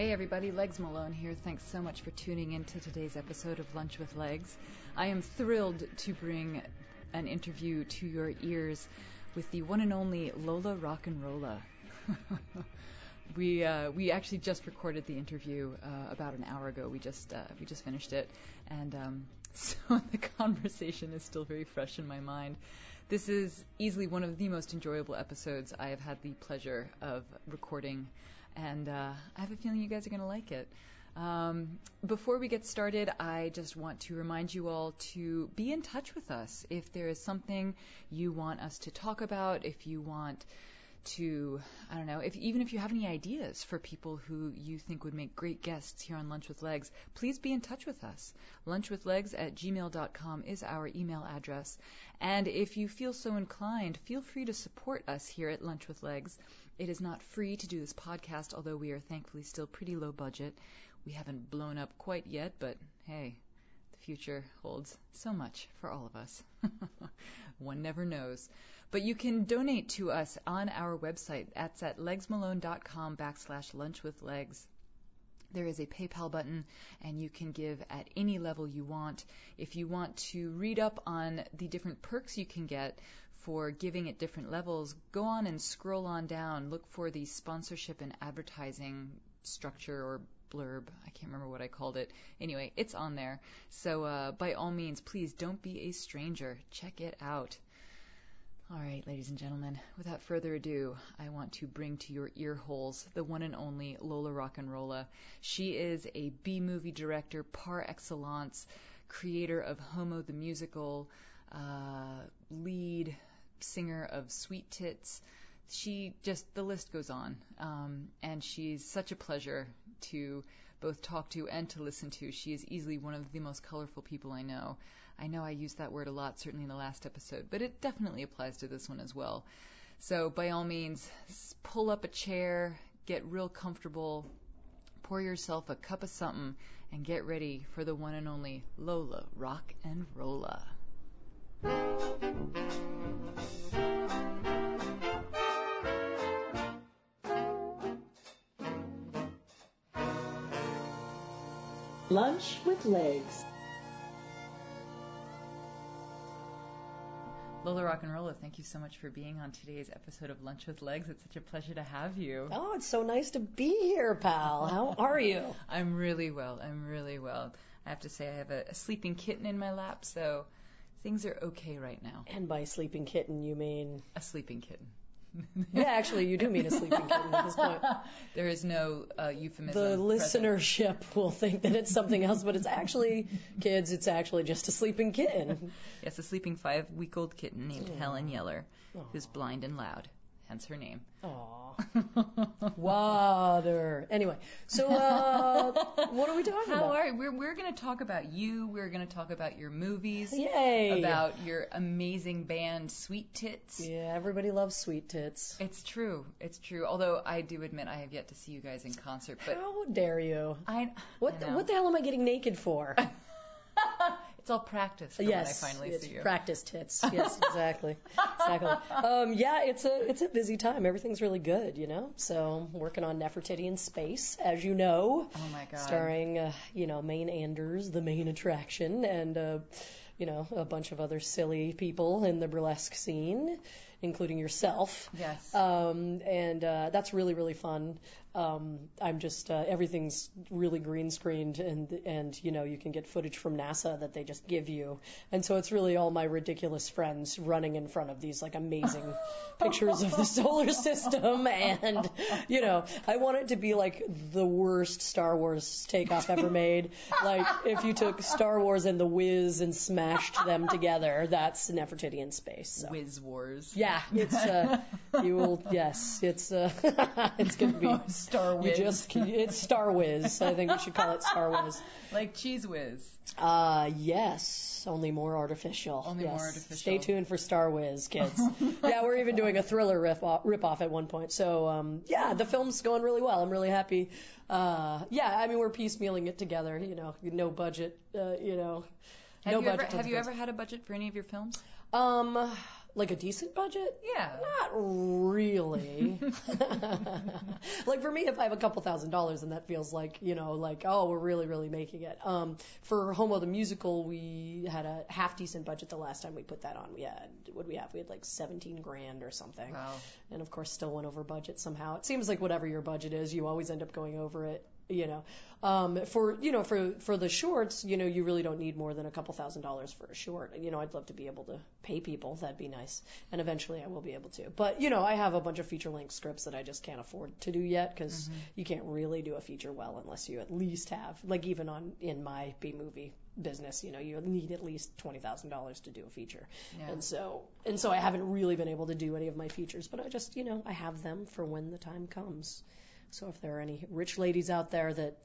Hey everybody, Legs Malone here. Thanks so much for tuning in to today's episode of Lunch with Legs. I am thrilled to bring an interview to your ears with the one and only Lola Rock and Rolla. we uh, we actually just recorded the interview uh, about an hour ago. We just uh, we just finished it, and um, so the conversation is still very fresh in my mind. This is easily one of the most enjoyable episodes I have had the pleasure of recording and uh, I have a feeling you guys are going to like it. Um, before we get started, I just want to remind you all to be in touch with us. If there is something you want us to talk about, if you want to, I don't know, if even if you have any ideas for people who you think would make great guests here on Lunch with Legs, please be in touch with us. Lunchwithlegs at gmail.com is our email address. And if you feel so inclined, feel free to support us here at Lunch with Legs. It is not free to do this podcast, although we are thankfully still pretty low budget. We haven't blown up quite yet, but hey, the future holds so much for all of us. One never knows. But you can donate to us on our website. That's at legsmalone.com backslash lunch with legs. There is a PayPal button, and you can give at any level you want. If you want to read up on the different perks you can get for giving at different levels, go on and scroll on down. Look for the sponsorship and advertising structure or blurb. I can't remember what I called it. Anyway, it's on there. So uh, by all means, please don't be a stranger. Check it out. All right, ladies and gentlemen, without further ado, I want to bring to your ear holes the one and only Lola Rock and Rolla. She is a B movie director par excellence, creator of Homo the Musical, uh, lead singer of Sweet Tits. She just, the list goes on. Um, and she's such a pleasure to both talk to and to listen to. She is easily one of the most colorful people I know. I know I used that word a lot, certainly in the last episode, but it definitely applies to this one as well. So by all means, pull up a chair, get real comfortable, pour yourself a cup of something, and get ready for the one and only Lola Rock and Rolla. Lunch with Legs. Lola Rock and Rolla, thank you so much for being on today's episode of Lunch with Legs. It's such a pleasure to have you. Oh, it's so nice to be here, pal. How are you? I'm really well. I'm really well. I have to say, I have a, a sleeping kitten in my lap, so things are okay right now. And by sleeping kitten, you mean? A sleeping kitten. yeah, actually, you do mean a sleeping kitten at this point. There is no uh, euphemism. The present. listenership will think that it's something else, but it's actually, kids, it's actually just a sleeping kitten. Yes, a sleeping five week old kitten named Helen Yeller, who's blind and loud, hence her name. Aw. Water. Anyway, so uh, what are we talking How about? are we're we're going to talk about you. We're going to talk about your movies. Yay. About your amazing band, Sweet Tits. Yeah, everybody loves sweet tits. It's true. It's true. Although I do admit I have yet to see you guys in concert, but How dare you? I What I the, what the hell am I getting naked for? it's all practice for yes, when I finally it's see you. practice tits. Yes, exactly, exactly. Um, yeah, it's a it's a busy time. Everything's really good, you know. So working on Nefertiti in space, as you know. Oh my God. Starring, uh, you know, Maine Anders, the main attraction, and uh, you know a bunch of other silly people in the burlesque scene, including yourself. Yes. Um, and uh, that's really really fun. Um, I'm just uh, everything's really green screened, and and you know you can get footage from NASA that they just give you, and so it's really all my ridiculous friends running in front of these like amazing pictures of the solar system, and you know I want it to be like the worst Star Wars takeoff ever made. Like if you took Star Wars and The Wiz and smashed them together, that's Nefertiti in space. So. Whiz Wars. Yeah, Yeah, it's uh, you will. Yes, it's uh, it's gonna be Star You Whiz. just it's Star Whiz. I think we should call it Star Whiz. like Cheez Whiz. Uh, yes, only more artificial. Only yes. more artificial. Stay tuned for Star Whiz, kids. yeah, we're even doing a thriller riff off, rip off at one point. So, um, yeah, the film's going really well. I'm really happy. Uh, yeah, I mean, we're piecemealing it together. You know, no budget. Uh, you know, Have no you budget. ever have you ever had a budget for any of your films? Um, like a decent budget? Yeah. Not really. like for me, if I have a couple thousand dollars, and that feels like you know, like oh, we're really, really making it. Um, for Homo the musical, we had a half decent budget the last time we put that on. We had what we have? We had like seventeen grand or something, Wow. and of course, still went over budget somehow. It seems like whatever your budget is, you always end up going over it. You know, um, for you know, for for the shorts, you know, you really don't need more than a couple thousand dollars for a short. You know, I'd love to be able to pay people. That'd be nice, and eventually I will be able to. But you know, I have a bunch of feature length scripts that I just can't afford to do yet because you can't really do a feature well unless you at least have, like, even on in my B movie business, you know, you need at least twenty thousand dollars to do a feature. Yeah. And so and so I haven't really been able to do any of my features, but I just, you know, I have them for when the time comes. So if there are any rich ladies out there that,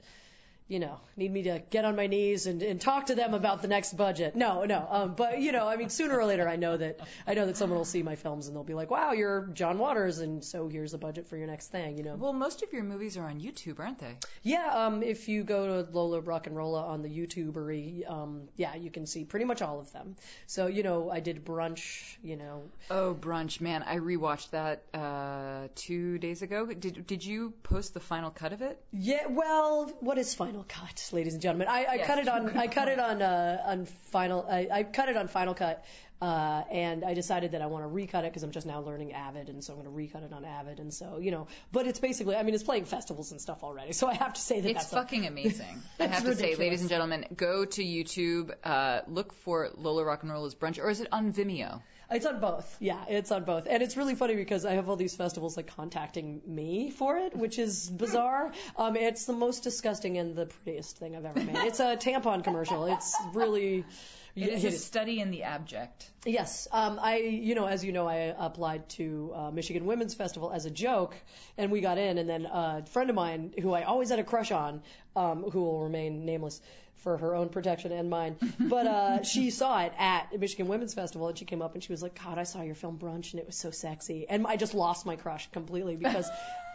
you know, need me to get on my knees and, and talk to them about the next budget. No, no. Um, but you know, I mean, sooner or later, I know that I know that someone will see my films and they'll be like, "Wow, you're John Waters," and so here's a budget for your next thing. You know. Well, most of your movies are on YouTube, aren't they? Yeah, um, if you go to Lola Rock and Rolla on the YouTubery, um, yeah, you can see pretty much all of them. So, you know, I did brunch, you know. Oh, brunch, man! I rewatched that uh, two days ago. Did Did you post the final cut of it? Yeah, well, what is Final Cut, ladies and gentlemen? I, I Yes. cut it on, I cut it on, uh, on Final, I, I cut it on Final Cut. Uh, and I decided that I want to recut it because I'm just now learning Avid, and so I'm going to recut it on Avid, and so you know. But it's basically, I mean, it's playing festivals and stuff already, so I have to say that It's that's a- fucking amazing. I have to say, ladies and gentlemen, go to YouTube, uh, look for Lola Rock and Rolla's brunch, or is it on Vimeo? It's on both. Yeah, it's on both. And it's really funny because I have all these festivals like contacting me for it, which is bizarre. Um, it's the most disgusting and the prettiest thing I've ever made. It's a tampon commercial. It's really. It is a study in the abject. Yes, um, I, you know, as you know, I applied to uh, Michigan Women's Festival as a joke, and we got in. And then a friend of mine, who I always had a crush on, um, who will remain nameless for her own protection and mine, but uh, she saw it at Michigan Women's Festival, and she came up and she was like, "God, I saw your film Brunch, and it was so sexy." And I just lost my crush completely because,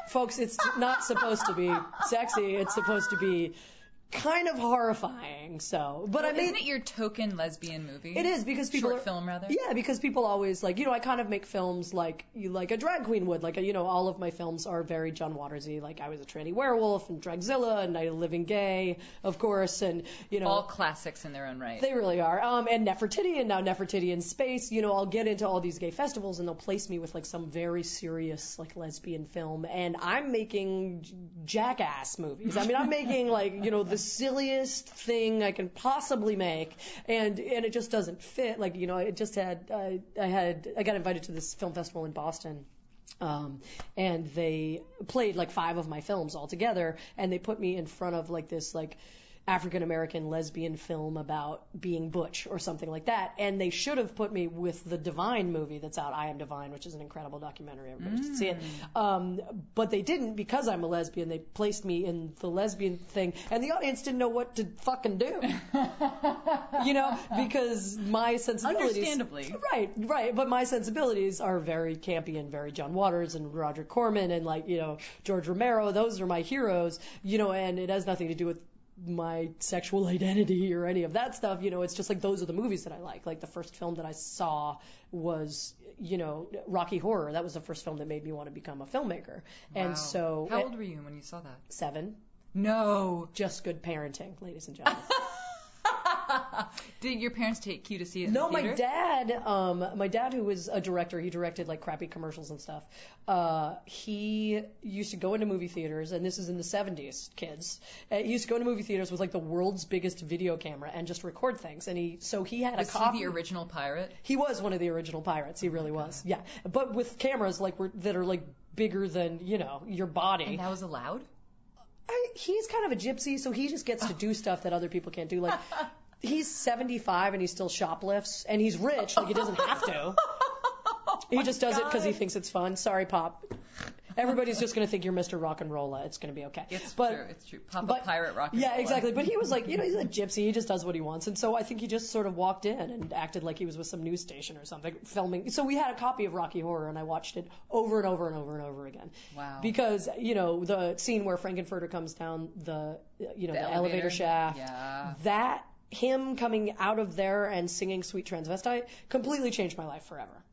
folks, it's not supposed to be sexy. It's supposed to be kind of horrifying. So, but I mean, Isn't it your token lesbian movie? it is because people Short are, film, rather? Yeah, because people always like you know I kind of make films like you like a drag queen would like you know all of my films are very John Watersy like I was a tranny werewolf and Dragzilla and Night of the Living Gay of course and you know All classics in their own right. they really are. Um, and Nefertiti, and now Nefertiti in space. You know, I'll get into all these gay festivals, and they'll place me with like some very serious like lesbian film, and I'm making jackass movies. I mean, I'm making like you know the silliest thing I can possibly make, and and it just doesn't fit. Like you know, it just had uh, I had I got invited to this film festival in Boston. Um, and they played like five of my films all together, and they put me in front of like this like African American lesbian film about being butch or something like that. And they should have put me with the Divine movie that's out, I Am Divine, which is an incredible documentary. Everybody should see it. Um, but they didn't because I'm a lesbian. They placed me in the lesbian thing, and the audience didn't know what to fucking do. you know, because my sensibilities. Understandably. Right, right. But my sensibilities are very campy and very John Waters and Roger Corman and like, you know, George Romero. Those are my heroes, you know, and it has nothing to do with my sexual identity or any of that stuff. You know, it's just like those are the movies that I like. Like the first film that I saw was, you know, Rocky Horror. That was the first film that made me want to become a filmmaker. Wow. And so, How old were you when you saw that? seven, No. just good parenting, ladies and gentlemen. Did your parents take you to see it No, the my dad, um, my dad who was a director, he directed like crappy commercials and stuff. Uh, he used to go into movie theaters, and this is in the 70s, kids. Uh, he used to go into movie theaters with like the world's biggest video camera and just record things. And he, so he had Was a copy. he the original pirate? He was one of the original pirates. He really was. Yeah, but with cameras like were, that are like bigger than you know your body. And that was allowed? I, he's kind of a gypsy, so he just gets to do stuff that other people can't do. Like he's 75 and he still shoplifts, and he's rich, like he doesn't have to. He oh just does it because he thinks it's fun. Sorry, Pop. Everybody's just going to think you're Mr. Rock and Rolla. It's going to be okay. It's but, true. It's true. Pop but- Pirate Rock. and Yeah, Rolla. exactly. But he was like, you know, he's a gypsy. He just does what he wants. And so I think he just sort of walked in and acted like he was with some news station or something, filming. So we had a copy of Rocky Horror, and I watched it over and over and over and over again. Wow. Because you know the scene where Frankenfurter comes down the, you know, The the, elevator? elevator shaft. Yeah. That him coming out of there and singing "Sweet Transvestite" completely changed my life forever.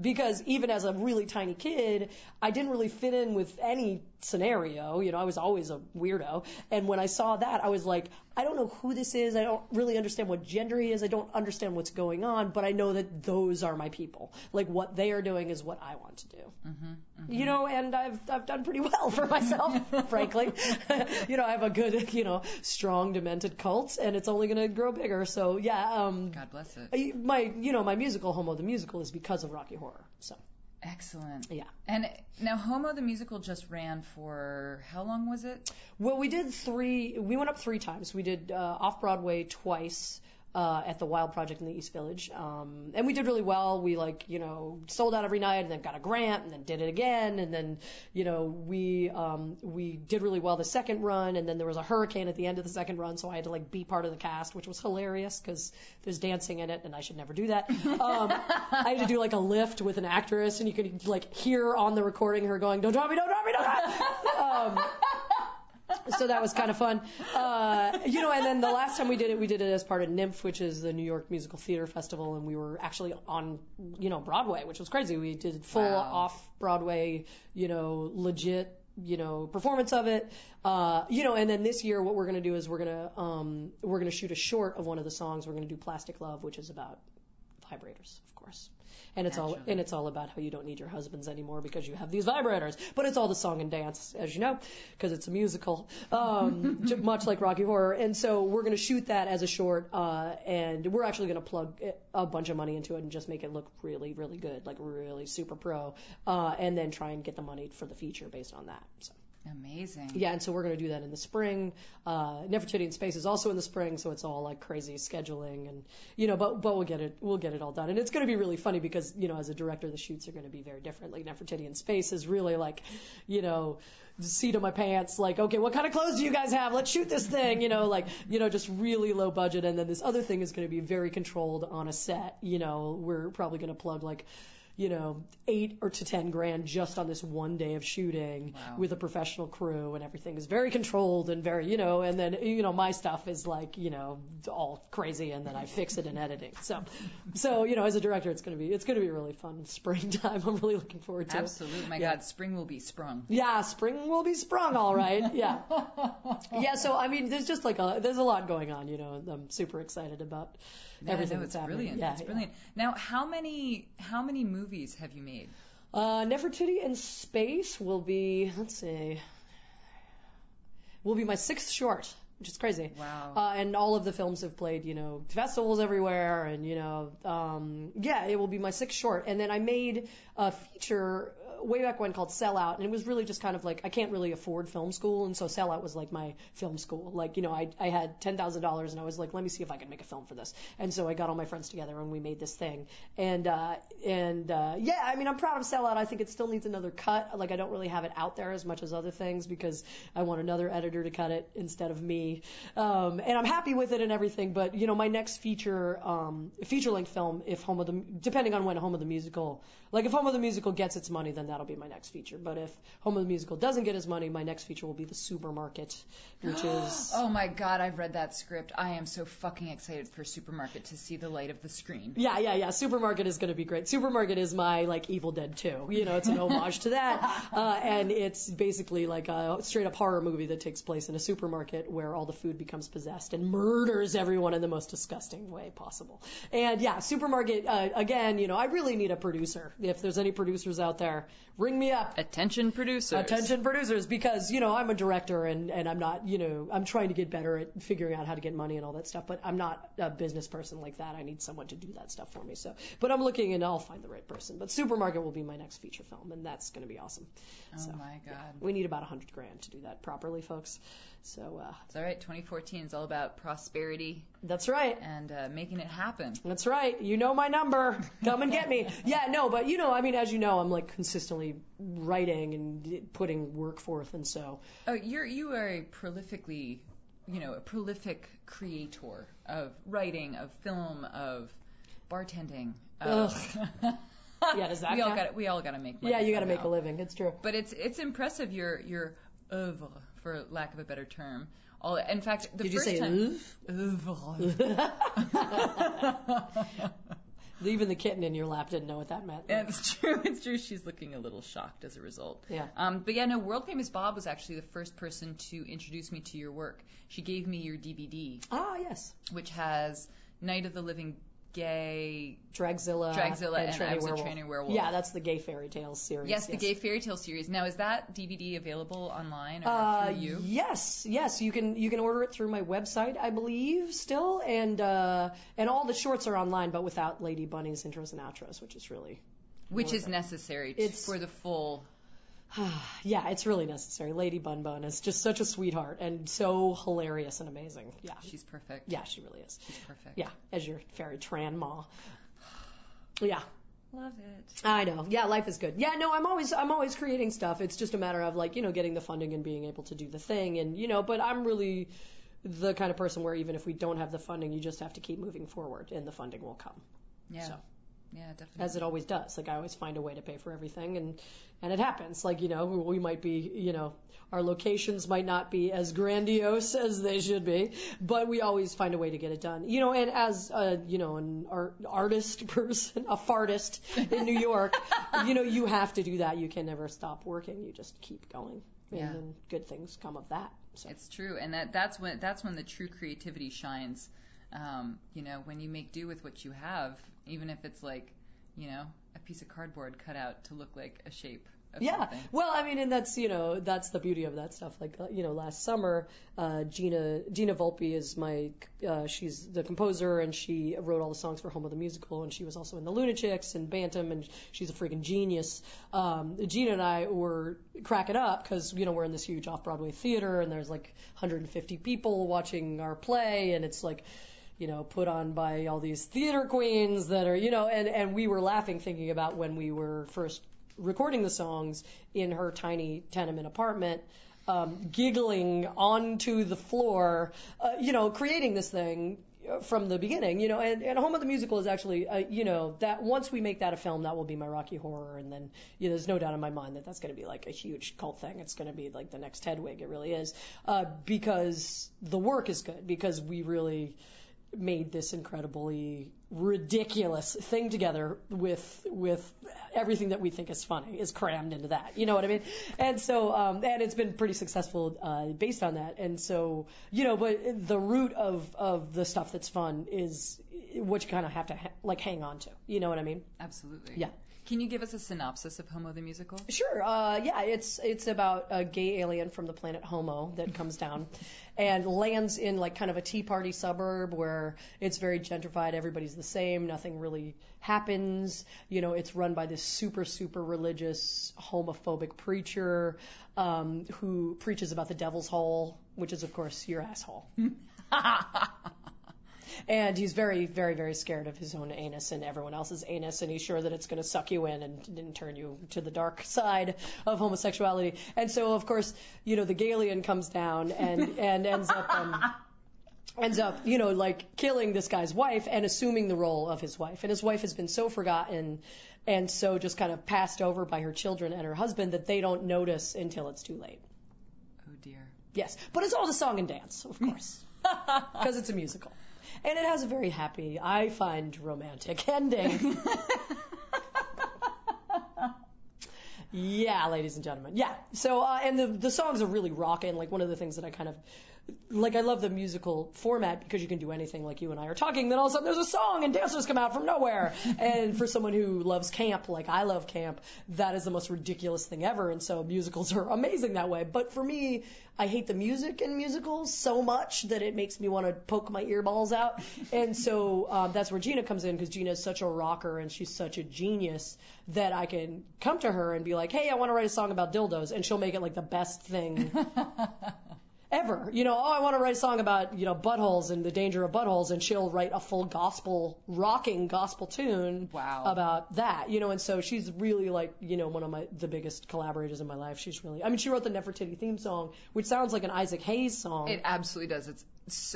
Because even as a really tiny kid, I didn't really fit in with any scenario. You know, I was always a weirdo. And when I saw that, I was like, I don't know who this is. I don't really understand what gender he is. I don't understand what's going on, but I know that those are my people. Like what they are doing is what I want to do. You know, and I've I've done pretty well for myself, frankly. you know, I have a good, you know, strong demented cult, and it's only going to grow bigger. So yeah, um, God bless it. My you know my musical Homo the musical is because of Rocky Horror. So Excellent. yeah. And now Homo the musical just ran for how long was it? Well, we did three. We went up three times. We did uh, off Broadway twice. Uh, at the Wild Project in the East Village, um, and we did really well. We like, you know, sold out every night, and then got a grant, and then did it again, and then, you know, we um, we did really well the second run, and then there was a hurricane at the end of the second run, so I had to like be part of the cast, which was hilarious because there's dancing in it, and I should never do that. Um, I had to do like a lift with an actress, and you could like hear on the recording her going, "Don't drop me, don't drop me, don't drop." me." Um, so that was kind of fun. Uh, you know, and then the last time we did it, we did it as part of NYMF, which is the New York Musical Theater Festival, and we were actually on, you know, Broadway, which was crazy. We did full Wow. off Broadway, you know, legit, you know, performance of it. Uh, you know, and then this year, what we're gonna do is we're gonna um, we're gonna shoot a short of one of the songs. We're gonna do Plastic Love, which is about vibrators, of course. And it's all and it's all about how you don't need your husbands anymore because you have these vibrators. But it's all the song and dance, as you know, because it's a musical, um, much like Rocky Horror. And so we're going to shoot that as a short, uh, and we're actually going to plug a bunch of money into it and just make it look really, really good, like really super pro, uh, and then try and get the money for the feature based on that. So. Amazing. Yeah, and so we're going to do that in the spring. Uh, Nefertiti in Space is also in the spring, so it's all like crazy scheduling and you know, but but we'll get it we'll get it all done, and it's going to be really funny because you know, as a director, the shoots are going to be very different. Like Nefertiti in Space is really like, you know. Seat of my pants, like, okay, what kind of clothes do you guys have? Let's shoot this thing, you know, like, you know, just really low budget. And then this other thing is going to be very controlled on a set, you know, we're probably going to plug like, you know, eight or to ten grand just on this one day of shooting Wow. with a professional crew and everything is very controlled and very, you know, and then, you know, my stuff is like, you know, all crazy and then I fix it in editing. So, so, you know, as a director, it's going to be, it's going to be really fun springtime. I'm really looking forward to it. Absolutely. My Yeah. God, spring will be sprung. Yeah, spring will be sprung, all right. Yeah. yeah, so I mean, there's just like a, there's a lot going on, you know, I'm super excited about everything that's happening. brilliant. Yeah, it's yeah. brilliant. Now, how many how many movies have you made? Uh, Nefertiti in Space will be, let's see, will be my sixth short, which is crazy. Wow. Uh, and all of the films have played, you know, festivals everywhere, and you know, um, yeah, it will be my sixth short. And then I made a feature way back when called Sellout, and it was really just kind of like I can't really afford film school, and so Sellout was like my film school. Like, you know, I I had ten thousand dollars, and I was like, let me see if I can make a film for this. And so I got all my friends together, and we made this thing. And uh, and uh, yeah, I mean, I'm proud of Sellout. I think it still needs another cut. Like, I don't really have it out there as much as other things because I want another editor to cut it instead of me. Um, and I'm happy with it and everything. But you know, my next feature um, feature length film, if Homo the depending on when Homo the musical, like if Homo the musical gets its money, then that'll be my next feature. But if Homo the musical doesn't get his money, my next feature will be the supermarket, which is Oh my God, I've read that script. I am so fucking excited for Supermarket to see the light of the screen. Yeah, yeah, yeah. Supermarket is going to be great. Supermarket is my like Evil Dead 2. You know, it's an homage to that, uh, and it's basically like a straight up horror movie that takes place in a supermarket where all the food becomes possessed and murders everyone in the most disgusting way possible. And yeah, Supermarket uh, again. You know, I really need a producer. If there's any producers out there, ring me up. Attention producers. Attention producers, because you know I'm a director and and I'm not you know I'm trying to get better at figuring out how to get money and all that stuff, but I'm not a business person like that. I need someone to do that stuff for me. So, but I'm looking and I'll find the right person. But Supermarket will be my next feature film, and that's going to be awesome. Oh So, my god. We need about a hundred grand to do that properly, folks. So uh, It's all right. 2014 is all about prosperity that's right. and uh, making it happen. That's right. You know my number. Come and get me. Yeah, no, but you know, I mean, as you know, I'm like consistently writing and putting work forth, and so Oh, you're you are a prolifically, you know, a prolific creator of writing, of film, of bartending. Of, Yeah, does that we all count? got we all got to make money. yeah, you got to make a living. It's true. But it's it's impressive your your oeuvre, for lack of a better term. All in fact, the Did you say time. Even the kitten in your lap didn't know what that meant. It's true. It's true. She's looking a little shocked as a result. Yeah. Um, but yeah, no. World famous Bob was actually the first person to introduce me to your work. She gave me your DVD, Ah, yes. which has Night of the Living Gay. Dragzilla. Dragzilla and Tranny I Was a Tranny Werewolf. Yeah, that's the gay fairy tales series. Yes, the Gay Fairy Tale series. Now, is that DVD available online or Uh, through you? yes, yes, you can you can order it through my website, I believe, still, and uh, and all the shorts are online, but without Lady Bunny's intros and outros, which is really Which is it. necessary t- It's- for the full. yeah, it's really necessary. Lady Bun Bun is just such a sweetheart and so hilarious and amazing. Yeah, She's perfect. yeah, she really is. She's perfect. Yeah, as your fairy Tran Ma. Yeah, Love it. I know. Yeah, life is good. Yeah, no, I'm always I'm always creating stuff. It's just a matter of like, you know, getting the funding and being able to do the thing and you know, but I'm really the kind of person where even if we don't have the funding, you just have to keep moving forward and the funding will come. Yeah. So. Yeah, definitely. As it always does. Like I always find a way to pay for everything and and it happens. Like, you know, we might be, you know, our locations might not be as grandiose as they should be, but we always find a way to get it done. You know, and as a, you know, an art, artist person, a fartist in New York, you know, you have to do that. You can never stop working. You just keep going. And Yeah. then good things come of that. So It's true, and that that's when that's when the true creativity shines. Um, you know, when you make do with what you have, even if it's like, you know, a piece of cardboard cut out to look like a shape of Yeah. something. Well, I mean, and that's you know that's the beauty of that stuff. Like uh, you know, last summer, uh, Gina Gina Volpe is my uh, she's the composer and she wrote all the songs for Homo the Musical and she was also in the Lunachicks and Bantam and she's a freaking genius. Um, Gina and I were cracking up because you know we're in this huge off Broadway theater and there's like 150 people watching our play and it's like you know, put on by all these theater queens that are, you know, and, and we were laughing thinking about when we were first recording the songs in her tiny tenement apartment, um, giggling onto the floor, uh, you know, creating this thing uh, from the beginning, you know, and, and Homo the Musical is actually, uh, you know, that once we make that a film, that will be my Rocky Horror, and then, you know, there's no doubt in my mind that that's going to be like a huge cult thing. It's going to be like the next Hedwig, it really is, uh, because the work is good, because we really, made this incredibly ridiculous thing together with with everything that we think is funny is crammed into that. You know what I mean? And so um, and it's been pretty successful uh, based on that. And so you know, but the root of of the stuff that's fun is what you kind of have to ha- like hang on to. You know what I mean? Absolutely. Yeah. Can you give us a synopsis of Homo the musical? Sure. Uh, yeah, it's it's about a gay alien from the planet Homo that comes down and lands in like kind of a tea party suburb where it's very gentrified. Everybody's the same. Nothing really happens. You know, it's run by this super super religious homophobic preacher um, who preaches about the devil's hole, which is of course your asshole. And he's very, very, very scared of his own anus and everyone else's anus, and he's sure that it's going to suck you in and, and turn you to the dark side of homosexuality. And so, of course, you know, the Galian comes down and and ends up. Um, ends up, you know, like killing this guy's wife and assuming the role of his wife. And his wife has been so forgotten and so just kind of passed over by her children and her husband that they don't notice until it's too late. Oh dear. Yes, but it's all the song and dance, of course, because it's a musical. And it has a very happy, I find, romantic ending. Yeah, ladies and gentlemen. Yeah. So, uh, and the the songs are really rocking. Like one of the things that I kind of like, I love the musical format because you can do anything. Like you and I are talking, then all of a sudden there's a song and dancers come out from nowhere. and for someone who loves camp, like I love camp, that is the most ridiculous thing ever. And so musicals are amazing that way. But for me, I hate the music in musicals so much that it makes me want to poke my earballs out. And so um, that's where Gina comes in because Gina is such a rocker and she's such a genius that I can come to her and be like, hey, I want to write a song about dildos, and she'll make it like the best thing ever. You know, oh, I want to write a song about, you know, buttholes and the danger of buttholes, and she'll write a full gospel, rocking gospel tune Wow. about that, you know, and so she's really like, you know, one of my, the biggest collaborators in my life. She's really, I mean, she wrote the Nefertiti theme song, which sounds like an Isaac Hayes song. It absolutely does. It's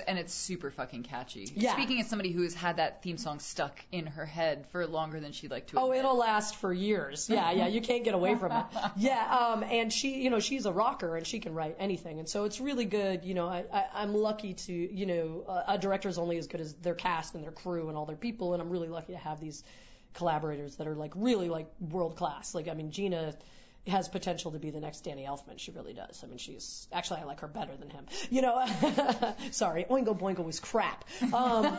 and it's super fucking catchy. Yeah. Speaking as somebody who has had that theme song stuck in her head for longer than she'd like to. Oh, it'll last for years. Yeah, yeah, you can't get away from it. Yeah, um, and she, you know, she's a rocker and she can write anything, and so it's really good. You know, I, I I'm lucky to, you know, a, a director is only as good as their cast and their crew and all their people, and I'm really lucky to have these collaborators that are like really like world class. Like, I mean, Gina has potential to be the next Danny Elfman. She really does. I mean, she's actually I like her better than him. You know, sorry, Oingo Boingo was crap. Um,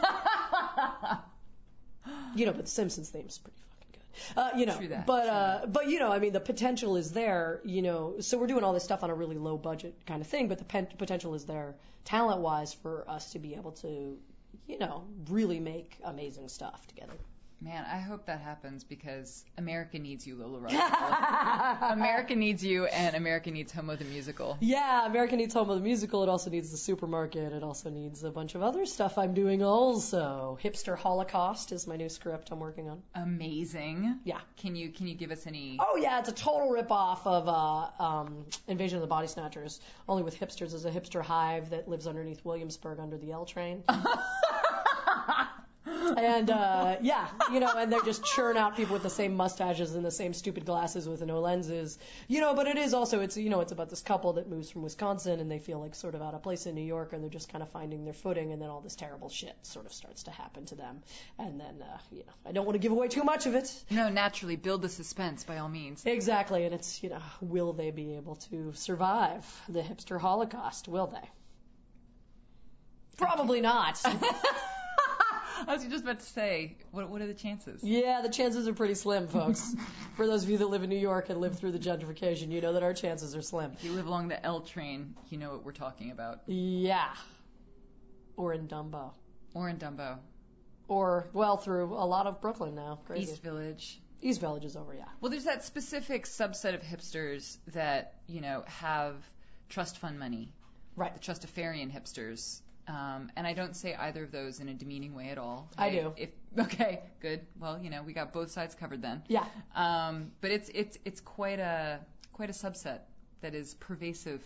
you know, but the Simpsons theme is pretty fucking good. Uh, you know, that, but uh, but you know, I mean, the potential is there. You know, so we're doing all this stuff on a really low budget kind of thing, but the pen- potential is there, talent wise, for us to be able to, you know, really make amazing stuff together. Man, I hope that happens because America needs you, Lola Roswell. America needs you, and America needs Home Homo the musical. Yeah, America Needs Homo the Musical. It also needs the supermarket. It also needs a bunch of other stuff I'm doing also. Hipster Holocaust is my new script I'm working on. Amazing. Yeah. Can you can you give us any? Oh yeah, it's a total ripoff of uh, um, Invasion of the Body Snatchers, only with hipsters. There's a hipster hive that lives underneath Williamsburg under the L train. and uh, yeah, you know, and they just churn out people with the same mustaches and the same stupid glasses with no lenses, you know. But it is also, it's you know, it's about this couple that moves from Wisconsin and they feel like sort of out of place in New York and they're just kind of finding their footing, and then all this terrible shit sort of starts to happen to them. And then, uh, you know, I don't want to give away too much of it. No, naturally, build the suspense by all means. Exactly, and it's you know, will they be able to survive the hipster holocaust? Will they? Probably not. I was just about to say, what what are the chances? yeah, the chances are pretty slim, folks. For those of you that live in New York and live through the gentrification, you know that our chances are slim. If you live along the L train, you know what we're talking about. Yeah. Or in Dumbo. Or in Dumbo, Or, well, through a lot of Brooklyn now. Crazy. East Village. East Village is over, yeah. Well, there's that specific subset of hipsters that you know have trust fund money, Right. the trustafarian hipsters. Um, and I don't say either of those in a demeaning way at all. I do. If okay, good. Well, you know, we got both sides covered then. Yeah. Um, but it's it's it's quite a quite a subset that is pervasive.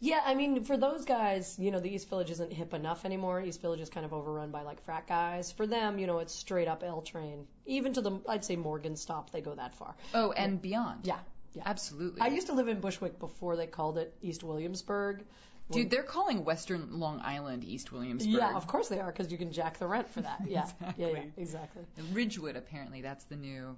Yeah, I mean, for those guys, you know, the East Village isn't hip enough anymore. East Village is kind of overrun by like frat guys. For them, you know, it's straight up L train. Even to the, I'd say Morgan stop, they go that far. Oh, and beyond. Yeah, yeah. Absolutely. I used to live in Bushwick before they called it East Williamsburg. Dude, they're calling Western Long Island East Williamsburg. Yeah, of course they are, because you can jack the rent for that. Yeah, yeah, yeah, Exactly. exactly. And Ridgewood, apparently, that's the new.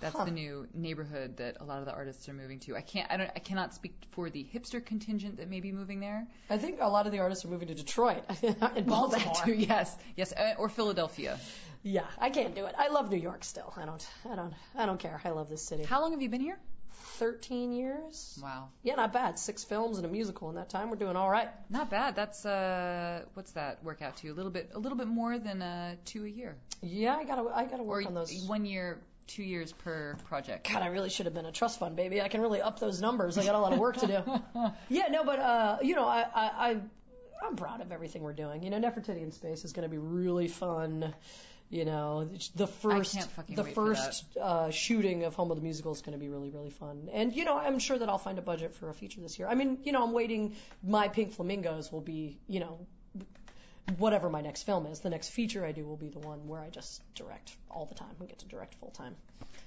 That's Huh. the new neighborhood that a lot of the artists are moving to. I can't. I don't. I cannot speak for the hipster contingent that may be moving there. I think a lot of the artists are moving to Detroit and Baltimore. too, yes, yes, uh, or Philadelphia. Yeah, I can't do it. I love New York still. I don't, I don't, I don't care. I love this city. How long have you been here? 13 years. Wow, Yeah, not bad. Six films and a musical in that time. We're doing all right. not bad. That's uh, what's that work out to? A little bit, a little bit more than uh, two a year, Yeah, I gotta, I gotta or work on those. one year, two years per project. God, I really should have been a trust fund baby. I can really up those numbers. I got a lot of work to do. yeah, no, but uh, you know, I, I, I, I'm proud of everything we're doing. You know, Nefertiti in space is going to be really fun. You know, the first, the first uh, shooting of Homo the Musical is going to be really, really fun. And you know, I'm sure that I'll find a budget for a feature this year. I mean, you know, I'm waiting. My Pink Flamingos will be, you know, whatever my next film is. The next feature I do will be the one where I just direct all the time and get to direct full time.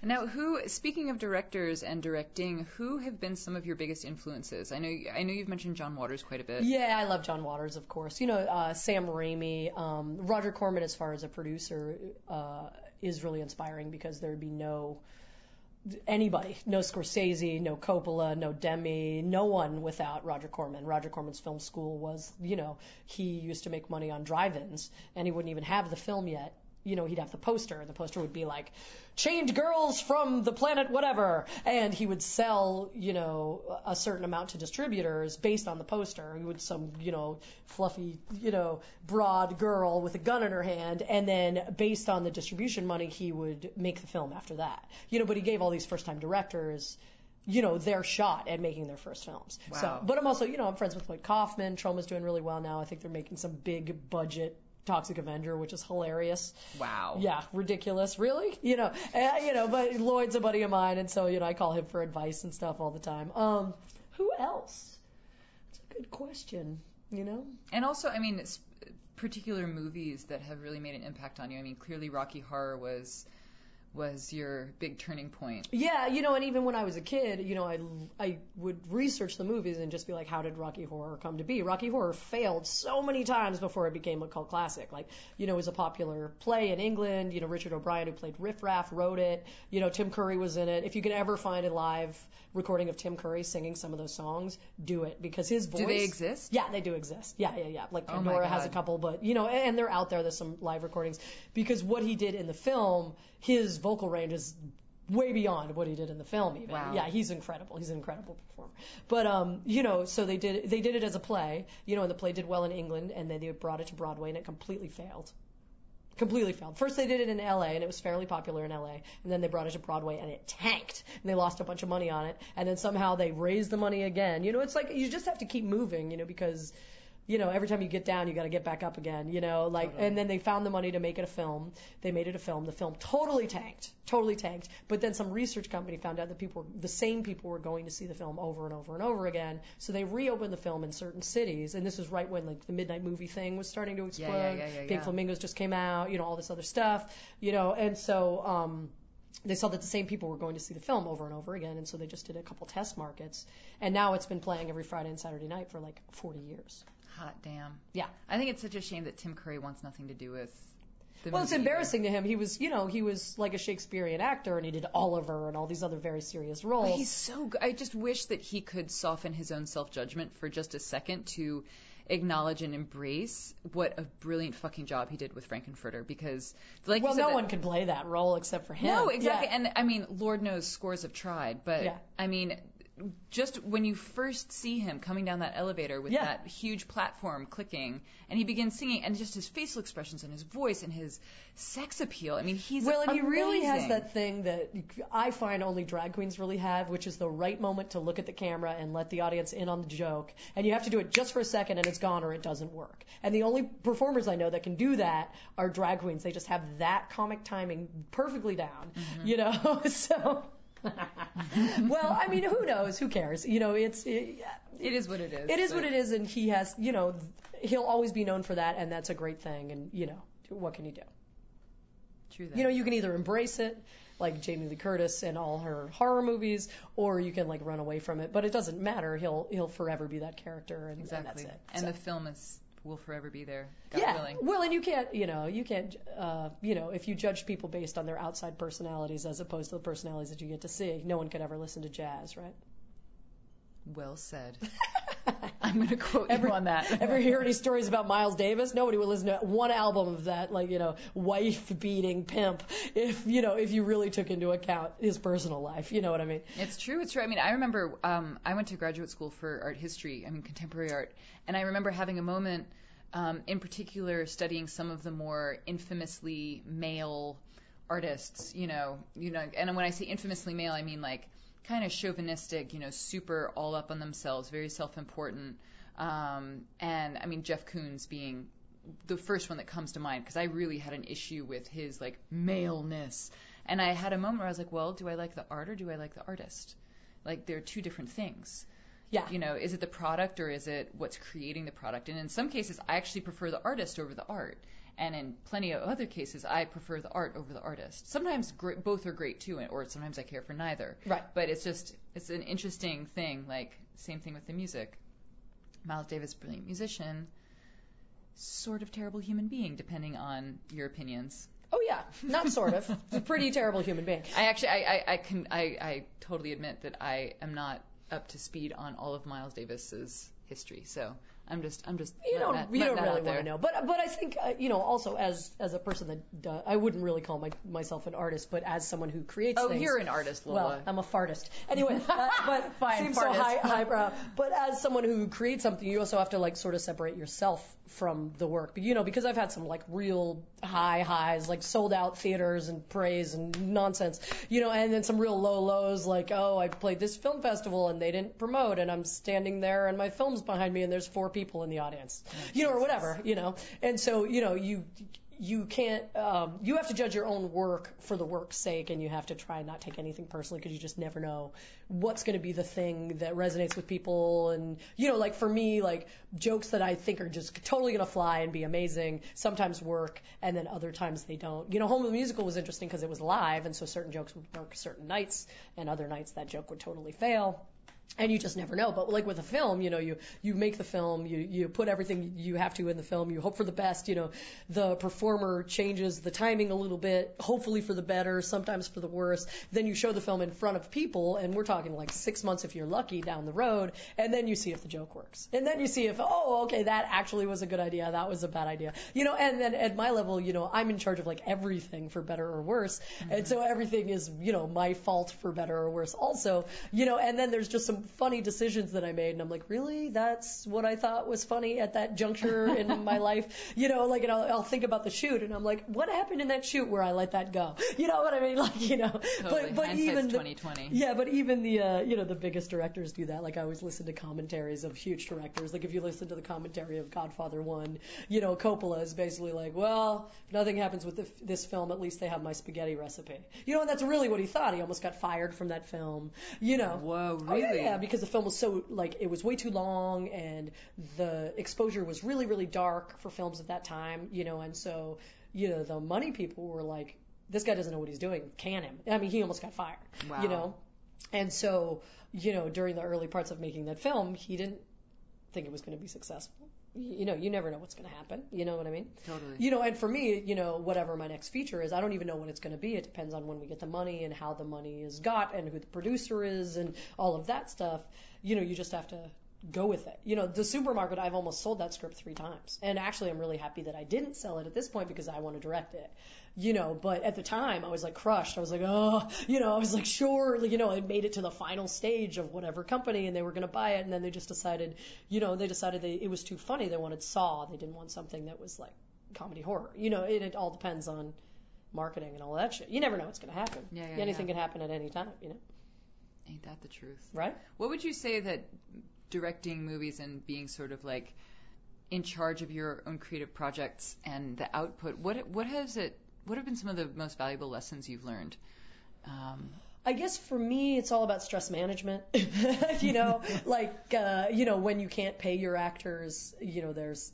Now, who? Speaking of directors and directing, who have been some of your biggest influences? I know, I know you've mentioned John Waters quite a bit. Yeah, I love John Waters, of course. You know, uh, Sam Raimi, um, Roger Corman, as far as a producer, uh, is really inspiring because there'd be no anybody. No Scorsese, no Coppola, no Demme, no one without Roger Corman. Roger Corman's film school was, you know, he used to make money on drive-ins, and he wouldn't even have the film yet. You know, he'd have the poster, and the poster would be like, chained girls from the planet whatever, and he would sell, you know, a certain amount to distributors based on the poster. He would some, you know, fluffy, you know, broad girl with a gun in her hand, and then based on the distribution money, he would make the film after that. You know, but he gave all these first-time directors you know, their shot at making their first films. Wow. So, but I'm also, you know, I'm friends with Lloyd Kaufman. Troma's doing really well now. I think they're making some big budget Toxic Avenger, which is hilarious. Wow. Yeah, ridiculous. Really? You know, uh, you know, but Lloyd's a buddy of mine, and so you know, I call him for advice and stuff all the time. Um, who else? It's a good question. You know. And also, I mean, particular movies that have really made an impact on you. I mean, clearly Rocky Horror was was your big turning point. Yeah, you know, and even when I was a kid, you know, I, I would research the movies and just be like, how did Rocky Horror come to be? Rocky Horror failed so many times before it became a cult classic. Like, you know, it was a popular play in England. You know, Richard O'Brien, who played Riff Raff, wrote it. You know, Tim Curry was in it. If you could ever find a live recording of Tim Curry singing some of those songs, do it because his voice. Do they exist? Yeah, they do exist. Yeah, yeah, yeah. Like Oh Pandora has a couple, but you know, and they're out there. There's some live recordings because what he did in the film, his vocal range is way beyond what he did in the film. Even Wow. yeah, he's incredible. He's an incredible performer. But um, you know, so they did they did it as a play. You know, and the play did well in England, and then they brought it to Broadway, and it completely failed. Completely failed. First they did it in LA and it was fairly popular in LA, and then they brought it to Broadway and it tanked, and they lost a bunch of money on it, and then somehow they raised the money again. You know, it's like you just have to keep moving, you know, because you know, every time you get down, you got to get back up again, you know, like, and then they found the money to make it a film. They made it a film. The film totally tanked, totally tanked. But then some research company found out that people, were, the same people were going to see the film over and over and over again. So they reopened the film in certain cities. And this was right when like the midnight movie thing was starting to Yeah, explode. yeah, yeah, yeah, Pink yeah. Flamingos just came out, you know, all this other stuff, you know, and so, um, they saw that the same people were going to see the film over and over again, and so they just did a couple test markets, and now it's been playing every Friday and Saturday night for like 40 years. Hot damn. Yeah. I think it's such a shame that Tim Curry wants nothing to do with. The Well, it's movie either. embarrassing to him. He was, you know, he was like a Shakespearean actor, and he did Oliver and all these other very serious But roles. he's so good. I just wish that he could soften his own self judgment for just a second to acknowledge and embrace what a brilliant fucking job he did with Frankenfurter because like well, no that- one could play that role except for him. No, exactly. Yeah. And I mean, Lord knows scores have tried, but Yeah. I mean, just when you first see him coming down that elevator with Yeah. that huge platform clicking, and he begins singing, and just his facial expressions and his voice and his sex appeal. I mean, he's Well, and he really has that thing that I find only drag queens really have, which is the right moment to look at the camera and let the audience in on the joke. And you have to do it just for a second and it's gone or it doesn't work. And the only performers I know that can do that are drag queens. They just have that comic timing perfectly down, Mm-hmm. you know? so. well, I mean, who knows? Who cares? You know, it's it, It is what it is. it is what it is, and he has, you know, he'll always be known for that, and that's a great thing. And you know, what can you do? True that. You know, you can either embrace it, like Jamie Lee Curtis and all her horror movies, or you can like run away from it. But it doesn't matter. He'll he'll forever be that character, and, exactly. and that's it. And So- the film is will forever be there. God yeah, willing. well, and you can't, you know, you can't, uh, you know, if you judge people based on their outside personalities as opposed to the personalities that you get to see, no one could ever listen to jazz, right? Well said. I'm going to quote Ever- you on that. Ever hear any stories about Miles Davis? Nobody would listen to one album of that, like you know, wife beating pimp. If you know, if you really took into account his personal life, you know what I mean? It's true. It's true. I mean, I remember um, I went to graduate school for art history. I mean, contemporary art, and I remember having a moment, um, in particular, studying some of the more infamously male artists. You know, you know, and when I say infamously male, I mean like kind of chauvinistic. You know, super all up on themselves, very self-important. Um, and I mean, Jeff Koons being the first one that comes to mind because I really had an issue with his like maleness. And I had a moment where I was like, well, do I like the art or do I like the artist? Like they're two different things. Yeah. You know, is it the product or is it what's creating the product? And in some cases, I actually prefer the artist over the art. And in plenty of other cases, I prefer the art over the artist. Sometimes gr- both are great too, or sometimes I care for neither. Right. But it's just, it's an interesting thing. Like, same thing with the music. Miles Davis, brilliant musician, sort of terrible human being, depending on your opinions. Oh yeah, not sort of. a pretty terrible human being. I actually, I, I, I can, I, I totally admit that I am not up to speed on all of Miles Davis's history. So I'm just, I'm just. You don't, that- you don't really want to know, but but I think uh, you know also as as a person that does, I wouldn't really call my, myself an artist, but as someone who creates Oh, things. you're an artist, Lola. Well, I'm a fartist. Anyway, uh, but Fine, seems so fartist. high, highbrow. But as someone who creates something, you also have to like sort of separate yourself from the work. But You know, because I've had some like real high highs, like sold out theaters and praise and nonsense. You know, and then some real low lows, like oh, I played this film festival and they didn't promote, and I'm standing there and my film's behind me and there's four people in the audience. Oh, you know, or whatever. You know, and so you know you you can't um, you have to judge your own work for the work's sake and you have to try and not take anything personally because you just never know what's going to be the thing that resonates with people. And you know like for me like jokes that i think are just totally going to fly and be amazing sometimes work and then other times they don't. You know homo the musical was interesting because it was live and so certain jokes would work certain nights and other nights that joke would totally fail and you just never know. But like with a film, you know, you you make the film, you you put everything you have to in the film, you hope for the best. You know, the performer changes the timing a little bit, hopefully for the better, sometimes for the worse. Then you show the film in front of people, and we're talking like six months if you're lucky down the road, and then you see if the joke works, and then you see if oh okay that actually was a good idea, that was a bad idea, you know. And then at my level, you know, I'm in charge of like everything for better or worse, and mm-hmm. so everything is you know my fault for better or worse also, you know. And then there's just some funny decisions that I made, and I'm like, really, that's what I thought was funny at that juncture in my life, you know, like, and I'll, I'll think about the shoot, and I'm like, what happened in that shoot where I let that go, you know what I mean, like, you know, Totally. but but Hindsight's even the, 2020. yeah, but even the uh, you know the biggest directors do that. Like I always listen to commentaries of huge directors. Like if you listen to the commentary of Godfather One, you know Coppola is basically like, well, if nothing happens with the, this film, at least they have my spaghetti recipe. You know, and that's really what he thought. He almost got fired from that film. You know. Whoa, Oh, yeah, really? Yeah, because the film was so like it was way too long and the exposure was really really dark for films at that time. You know, and so you know the money people were like, this guy doesn't know what he's doing. Can him? I mean, he almost got fired. Wow. You know. And so, you know, during the early parts of making that film, he didn't think it was going to be successful. You know, you never know what's going to happen. You know what I mean? Totally. You know, and for me, you know, whatever my next feature is, I don't even know what it's going to be. It depends on when we get the money and how the money is got and who the producer is and all of that stuff. You know, you just have to go with it. You know, the supermarket, I've almost sold that script three times. And actually, I'm really happy that I didn't sell it at this point because I want to direct it. You know, but at the time, I was like crushed. I was like, oh, you know, I was like, sure, you know, it made it to the final stage of whatever company and they were going to buy it. And then they just decided, you know, they decided they, it was too funny. They wanted Saw. They didn't want something that was like comedy horror. You know, it, it all depends on marketing and all that shit. You never know what's going to happen. Yeah, yeah, Anything yeah. can happen at any time, you know, Ain't that the truth? right? What would you say that directing movies and being sort of like in charge of your own creative projects and the output? What what has it? What have been some of the most valuable lessons you've learned? Um, I guess for me, it's all about stress management. you know, like, uh, you know, when you can't pay your actors, you know, there's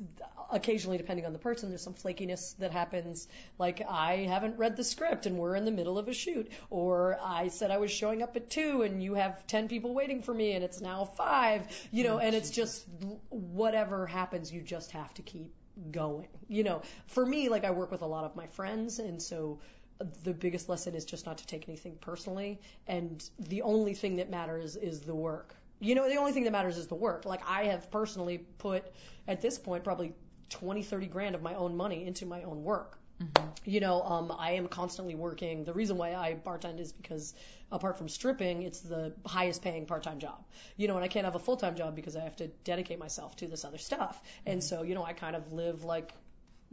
occasionally, depending on the person, there's some flakiness that happens. Like, I haven't read the script and we're in the middle of a shoot. Or I said I was showing up at two and you have 10 people waiting for me and it's now five, you know, and it's just whatever happens, you just have to keep going. You know, for me, like, I work with a lot of my friends and so, the biggest lesson is just not to take anything personally and the only thing that matters is the work. You know the only thing that matters is the work. Like i have personally put at this point probably 20 30 grand of my own money into my own work Mm-hmm. you know um, i am constantly working. The reason why i bartend is because apart from stripping it's the highest paying part-time job. You know and i can't have a full-time job because i have to dedicate myself to this other stuff. Mm-hmm. And so you know i kind of live like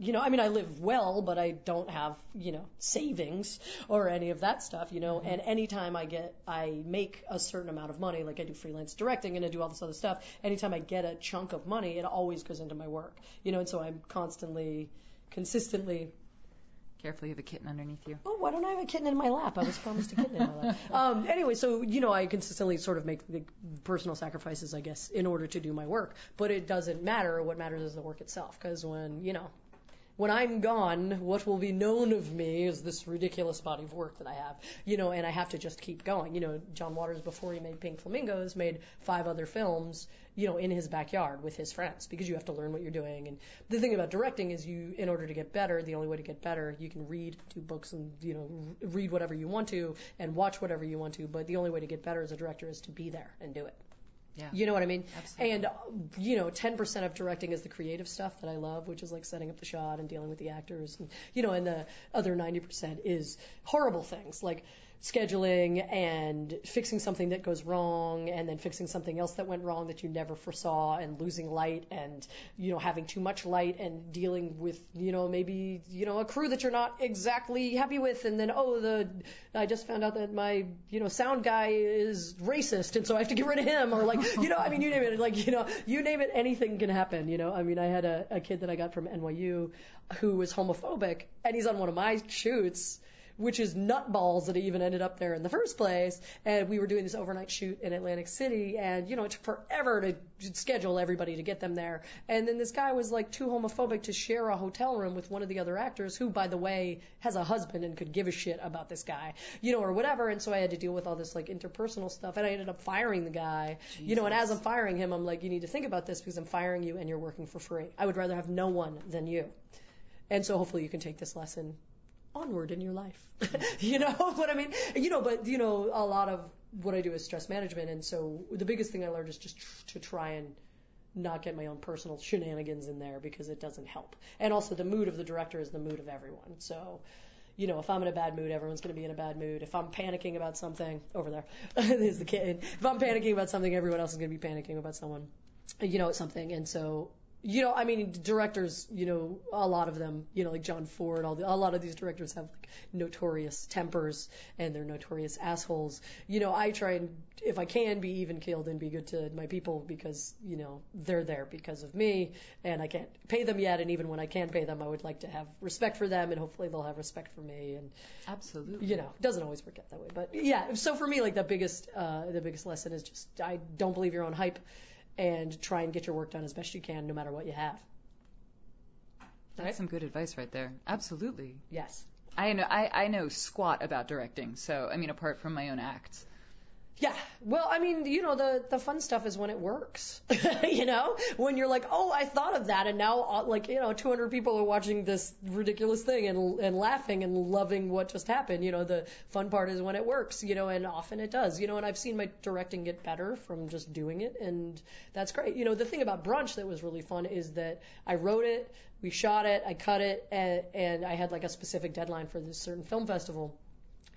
you know, I mean, I live well, but I don't have, you know, savings or any of that stuff, you know, mm-hmm. and anytime I get, I make a certain amount of money, like I do freelance directing and I do all this other stuff, anytime I get a chunk of money, it always goes into my work, you know, and so I'm constantly, consistently carefully, you have a kitten underneath you. Oh, why don't I have a kitten in my lap? I was promised a kitten in my lap. Um, anyway, so you know, I consistently sort of make the personal sacrifices, I guess, in order to do my work. But it doesn't matter. What matters is the work itself. Because when you know, when I'm gone, what will be known of me is this ridiculous body of work that I have, you know, and I have to just keep going. You know, John Waters, before he made Pink Flamingos, made five other films, you know, in his backyard with his friends because you have to learn what you're doing. And the thing about directing is you, in order to get better, the only way to get better, you can read, do books and, you know, read whatever you want to and watch whatever you want to, but the only way to get better as a director is to be there and do it. Yeah. You know what I mean? Absolutely. And, you know, 10% of directing is the creative stuff that I love, which is like setting up the shot and dealing with the actors. And, you know, and the other 90% is horrible things like scheduling and fixing something that goes wrong and then fixing something else that went wrong that you never foresaw and losing light and, you know, having too much light and dealing with, you know, maybe, you know, a crew that you're not exactly happy with. And then, oh, the, I just found out that my, you know, sound guy is racist and so I have to get rid of him or like, you know, I mean, you name it, like, you know, you name it, anything can happen, you know. I mean, I had a, a kid that I got from NYU who was homophobic and he's on one of my shoots which is nutballs that he even ended up there in the first place. And we were doing this overnight shoot in Atlantic City, and you know it took forever to schedule everybody to get them there. And then this guy was like too homophobic to share a hotel room with one of the other actors, who, by the way, has a husband and could give a shit about this guy, you know, or whatever. And so I had to deal with all this like interpersonal stuff, and I ended up firing the guy, you know. And as I'm firing him, I'm like, you need to think about this because I'm firing you and you're working for free. I would rather have no one than you. And so hopefully you can take this lesson onward in your life. you know what I mean? You know, but you know, a lot of what I do is stress management, and so the biggest thing I learned is just tr- to try and not get my own personal shenanigans in there because it doesn't help. And also, the mood of the director is the mood of everyone. So. You know, if I'm in a bad mood, everyone's going to be in a bad mood. If I'm panicking about something, over there, there's the kid. If I'm panicking about something, everyone else is going to be panicking about someone, you know, something. And so you know, I mean, directors, you know, a lot of them, you know, like John Ford, all the, a lot of these directors have like notorious tempers and they're notorious assholes. You know, I try and, if I can, be even keeled and be good to my people because, you know, they're there because of me and I can't pay them yet. And even when I can pay them, I would like to have respect for them and hopefully they'll have respect for me. And, Absolutely. you know, it doesn't always work out that way. But yeah, so for me, like the biggest, uh, the biggest lesson is just, I don't believe your own hype and try and get your work done as best you can, no matter what you have. That's some good advice right there. Absolutely. Yes. I know I, I know squat about directing, so I mean apart from my own acts. Yeah. Well, I mean, you know, the the fun stuff is when it works. you know, when you're like, oh, I thought of that, and now uh, like you know, 200 people are watching this ridiculous thing and and laughing and loving what just happened. You know, the fun part is when it works. You know, and often it does. You know, and I've seen my directing get better from just doing it, and that's great. You know, the thing about Brunch that was really fun is that I wrote it, we shot it, I cut it, and, and I had like a specific deadline for this certain film festival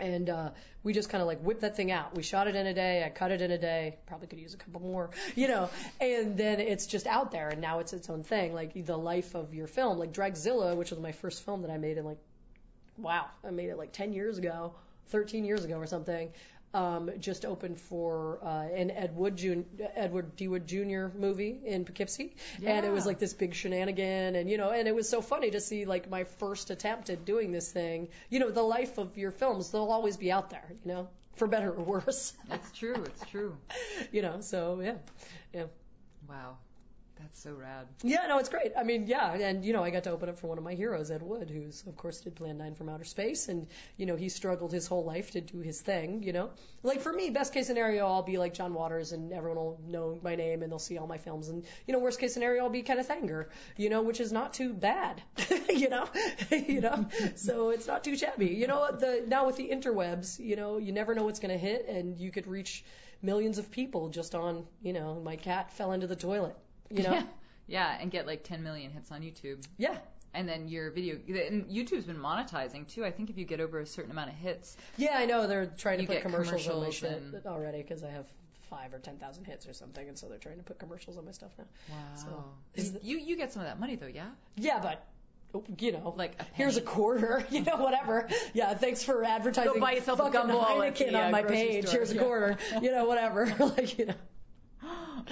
and uh, we just kind of like whipped that thing out. We shot it in a day. I cut it in a day. Probably could use a couple more, you know. And then it's just out there, and now it's its own thing. Like the life of your film, like Dragzilla, which was my first film that I made in like, wow, I made it like 10 years ago, 13 years ago or something um, just opened for uh, an Ed Wood Jun- Edward D. Wood Jr. movie in Poughkeepsie, and it was like this big shenanigan, and you know, and it was so funny to see like my first attempt at doing this thing. You know, the life of your films, they'll always be out there, you know, for better or worse. It's true. It's true. you know, so yeah, yeah. Wow. That's so rad. Yeah, no, it's great. I mean, yeah, and you know, I got to open up for one of my heroes, Ed Wood, who's of course did Plan 9 from Outer Space, and you know, he struggled his whole life to do his thing. You know, like for me, best case scenario, I'll be like John Waters, and everyone will know my name, and they'll see all my films, and you know, worst case scenario, I'll be Kenneth Anger, you know, which is not too bad, you know, you know, so it's not too shabby. You know, the now with the interwebs, you know, you never know what's going to hit, and you could reach millions of people just on, you know, my cat fell into the toilet. You know, Yeah. Yeah, and get like 10 million hits on YouTube. yeah. And then your video, and YouTube's been monetizing too. I think if you get over a certain amount of hits, Yeah, I know they're trying to put get commercials, on my commercials shit and- already because I have five or ten thousand hits or something, and so they're trying to put commercials on my stuff now. wow. So, the- you you get some of that money though, yeah? Yeah, but you know, Like a here's a quarter, you know, whatever. Yeah, thanks for advertising. Go buy yourself a gumball at Heineken the, uh, on my page. store. Here's a quarter, you know, whatever. like you know.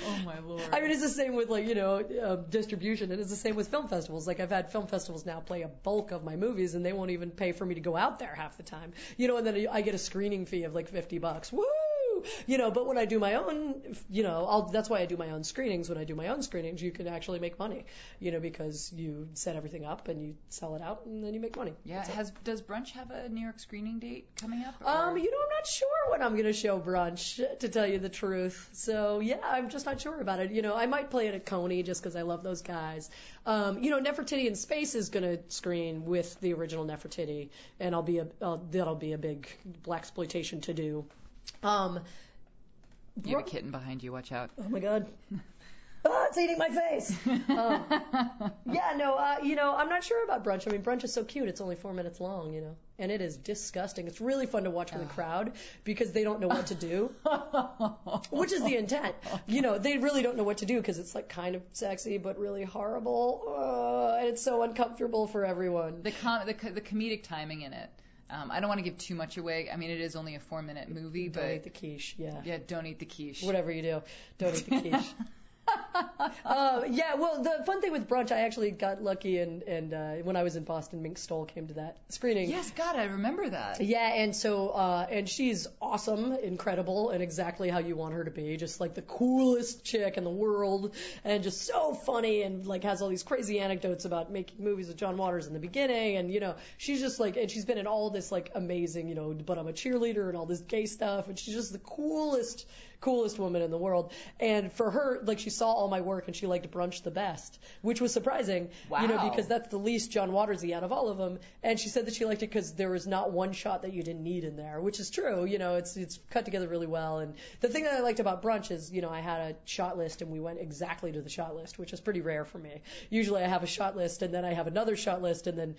Oh my lord. I mean, it's the same with like you know uh, distribution, and it's the same with film festivals. Like I've had film festivals now play a bulk of my movies, and they won't even pay for me to go out there half the time. You know, and then I get a screening fee of like fifty bucks. Woo! You know. But when I do my own, you know, I'll, that's why I do my own screenings. When I do my own screenings, you can actually make money, you know, because you set everything up and you sell it out and then you make money. Yeah. Has does Brunch have a New York screening date coming up? Um, you know, I'm not sure when I'm going to show brunch, to tell you the truth. So yeah, I'm just not sure about it. You know, I might play it at Coney just because I love those guys. Um, you know, Nefertiti in Space is going to screen with the original Nefertiti, and I'll be a uh, that'll be a big black exploitation to do. Um, you have a kitten behind you. Watch out. Oh my god. Oh, it's eating my face. Um, yeah, no, uh, you know, I'm not sure about brunch. I mean, brunch is so cute. It's only four minutes long, you know, and it is disgusting. It's really fun to watch with the crowd because they don't know what to do, which is the intent. You know, they really don't know what to do because it's like kind of sexy but really horrible, uh, and it's so uncomfortable for everyone. The com- the, co- the comedic timing in it. Um, I don't want to give too much away. I mean, it is only a four minute movie, Don't but eat the quiche, yeah. yeah, don't eat the quiche. Whatever you do, don't eat the quiche. uh, yeah, well, the fun thing with brunch, I actually got lucky, and and uh, when I was in Boston, Mink Stole came to that screening. Yes, God, I remember that. Yeah, and so uh, and she's awesome, incredible, and exactly how you want her to be, just like the coolest chick in the world, and just so funny, and like has all these crazy anecdotes about making movies with John Waters in the beginning, and you know she's just like, and she's been in all this like amazing, you know, but I'm a cheerleader and all this gay stuff, and she's just the coolest coolest woman in the world. And for her, like she saw all my work and she liked brunch the best, which was surprising, you know, because that's the least John Watersy out of all of them. And she said that she liked it because there was not one shot that you didn't need in there, which is true. You know, it's it's cut together really well. And the thing that I liked about brunch is, you know, I had a shot list and we went exactly to the shot list, which is pretty rare for me. Usually I have a shot list and then I have another shot list and then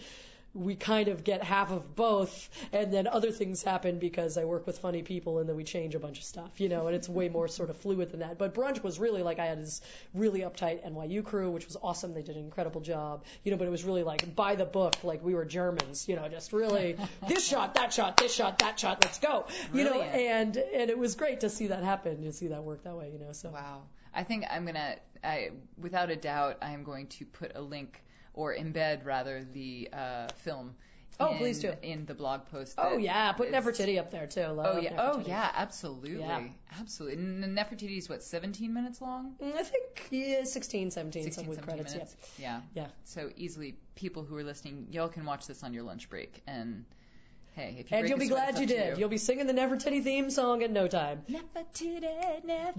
we kind of get half of both, and then other things happen because I work with funny people, and then we change a bunch of stuff, you know, and it's way more sort of fluid than that. But brunch was really like I had this really uptight NYU crew, which was awesome. They did an incredible job, you know, but it was really like by the book, like we were Germans, you know, just really this shot, that shot, this shot, that shot, let's go, you know, and and it was great to see that happen, to see that work that way, you know. So Wow. I think I'm gonna, I, without a doubt, I am going to put a link or embed rather the uh, film. Oh, in, please do. In the blog post. oh yeah, put Nefertiti up there too. Love Oh yeah. Oh yeah. Absolutely. Yeah. Absolutely. And Nefertiti is what 17 minutes long. Mm, I think yeah, 16, 17, 16, some with 17 credits. minutes. Yeah. Yeah. Yeah. So easily, people who are listening, y'all can watch this on your lunch break. And hey, if you And you'll be glad you did. You'll be singing the Nefertiti theme song in no time. Nefertiti,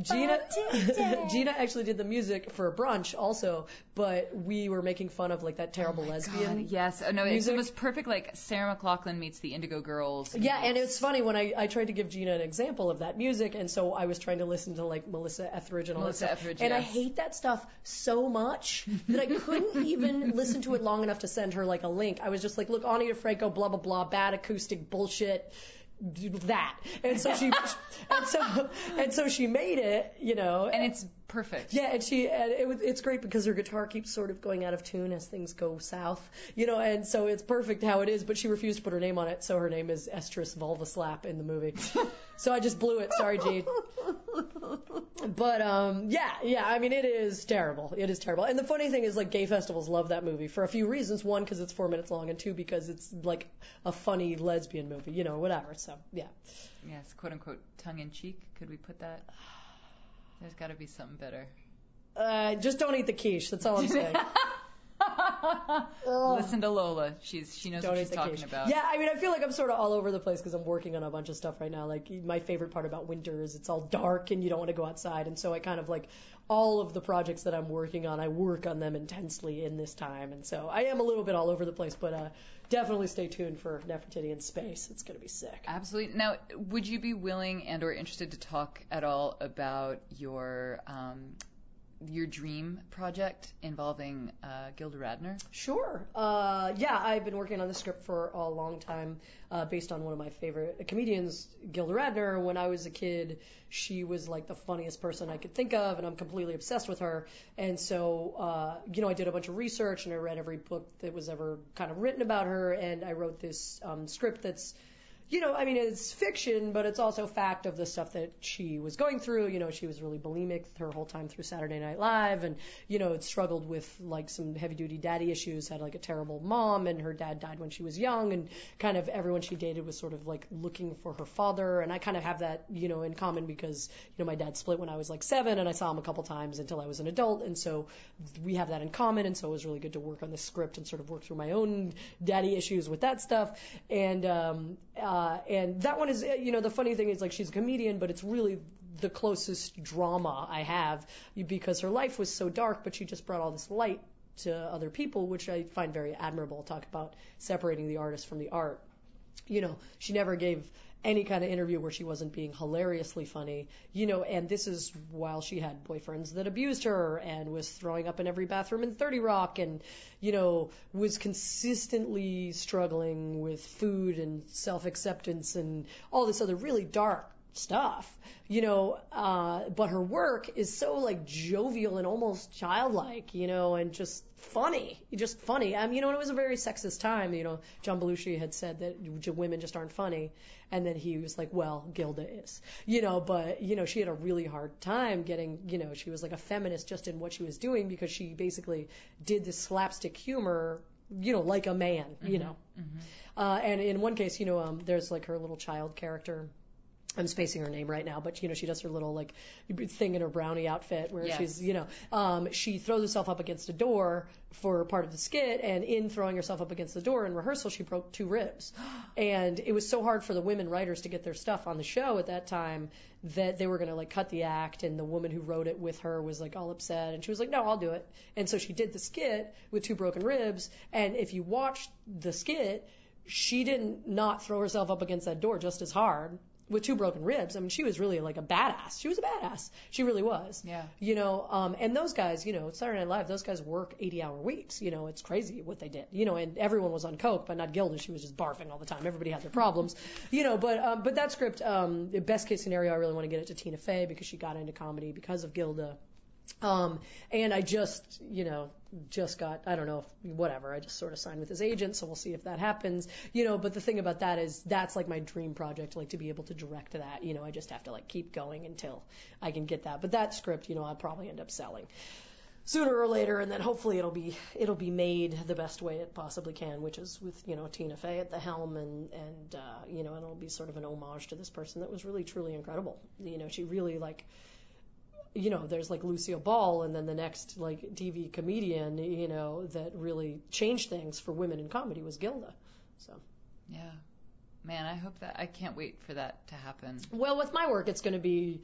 Gina, Nefertiti. Gina actually did the music for brunch also, but we were making fun of like that terrible oh lesbian. God, yes. Oh, no, music. it was perfect. Like Sarah McLachlan meets the Indigo Girls. Yeah, and it's funny when I, I tried to give Gina an example of that music, and so I was trying to listen to like Melissa Etheridge and all Melissa that stuff. Etheridge, and I hate that stuff so much that I couldn't even listen to it long enough to send her like a link. I was just like, look, Ani DiFranco, blah blah blah, bad acoustic bullshit. That and so she and so and so she made it, you know, and it's perfect. yeah, and she and it, was- it's great because her guitar keeps sort of going out of tune as things go south, you know, and so it's perfect how it is. But she refused to put her name on it, so her name is Estrus Vulva Slap in the movie. so I just blew it. Sorry, Gene. But um, yeah, yeah. I mean, it is terrible. It is terrible. And the funny thing is, like, gay festivals love that movie for a few reasons. One, because it's four minutes long, and two, because it's like a funny lesbian movie, you know, whatever. So yeah. Yes, quote unquote tongue in cheek. Could we put that? There's got to be something better. Uh, just don't eat the quiche. That's all I'm saying. Listen to Lola. She's she knows Don't what she's talking quiche. about. Yeah, I mean, I feel like I'm sort of all over the place because I'm working on a bunch of stuff right now. Like my favorite part about winter is it's all dark and you don't want to go outside, and so I kind of like all of the projects that I'm working on. I work on them intensely in this time, and so I am a little bit all over the place. But uh, definitely stay tuned for Nefertiti in space. It's gonna be sick. Absolutely. Now, would you be willing and or interested to talk at all about your um, your dream project involving uh, Gilda Radner? Sure. Uh, yeah, I've been working on the script for a long time, uh, based on one of my favorite comedians, Gilda Radner. When I was a kid, she was like the funniest person I could think of, and I'm completely obsessed with her. And so, uh, you know, I did a bunch of research and I read every book that was ever kind of written about her, and I wrote this um, script that's you know, I mean, it's fiction, but it's also fact of the stuff that she was going through. You know, she was really bulimic her whole time through Saturday Night Live, and you know, struggled with like some heavy duty daddy issues. Had like a terrible mom, and her dad died when she was young, and kind of everyone she dated was sort of like looking for her father. And I kind of have that, you know, in common because you know my dad split when I was like seven, and I saw him a couple times until I was an adult, and so we have that in common. And so it was really good to work on the script and sort of work through my own daddy issues with that stuff. And um, uh, and that one is, you know, the funny thing is like she's a comedian, but it's really the closest drama I have because her life was so dark, but she just brought all this light to other people, which I find very admirable. Talk about separating the artist from the art. You know, she never gave any kind of interview where she wasn't being hilariously funny, you know, and this is while she had boyfriends that abused her and was throwing up in every bathroom in 30 Rock and, you know, was consistently struggling with food and self acceptance and all this other really dark stuff, you know, uh, but her work is so like jovial and almost childlike, you know, and just funny, just funny. I mean, you know, and it was a very sexist time. You know, John Belushi had said that women just aren't funny, and then he was like, "Well, Gilda is," you know. But you know, she had a really hard time getting. You know, she was like a feminist just in what she was doing because she basically did this slapstick humor. You know, like a man. Mm-hmm. You know, mm-hmm. uh, and in one case, you know, um, there's like her little child character I'm spacing her name right now, but you know she does her little like thing in her brownie outfit where yes. she's you know um, she throws herself up against a door for part of the skit, and in throwing herself up against the door in rehearsal she broke two ribs, and it was so hard for the women writers to get their stuff on the show at that time that they were going to like cut the act, and the woman who wrote it with her was like all upset, and she was like no I'll do it, and so she did the skit with two broken ribs, and if you watch the skit she didn't not throw herself up against that door just as hard with two broken ribs. I mean, she was really like a badass. She was a badass. She really was. Yeah. You know, um, and those guys, you know, Saturday Night Live, those guys work 80 hour weeks. You know, it's crazy what they did. You know, and everyone was on coke, but not Gilda. She was just barfing all the time. Everybody had their problems. You know, but um, but that script, um, the best case scenario, I really want to get it to Tina Fey because she got into comedy because of Gilda. Um, and I just, you know, just got, I don't know, if, whatever. I just sort of signed with his agent, so we'll see if that happens. You know, but the thing about that is that's like my dream project, like to be able to direct that. You know, I just have to like keep going until I can get that. But that script, you know, I'll probably end up selling sooner or later, and then hopefully it'll be it'll be made the best way it possibly can, which is with you know Tina Fey at the helm, and and uh, you know and it'll be sort of an homage to this person that was really truly incredible. You know, she really like you know, there's like Lucille Ball, and then the next like TV comedian, you know, that really changed things for women in comedy was Gilda. So. Yeah. Man, I hope that I can't wait for that to happen. Well, with my work, it's going to be,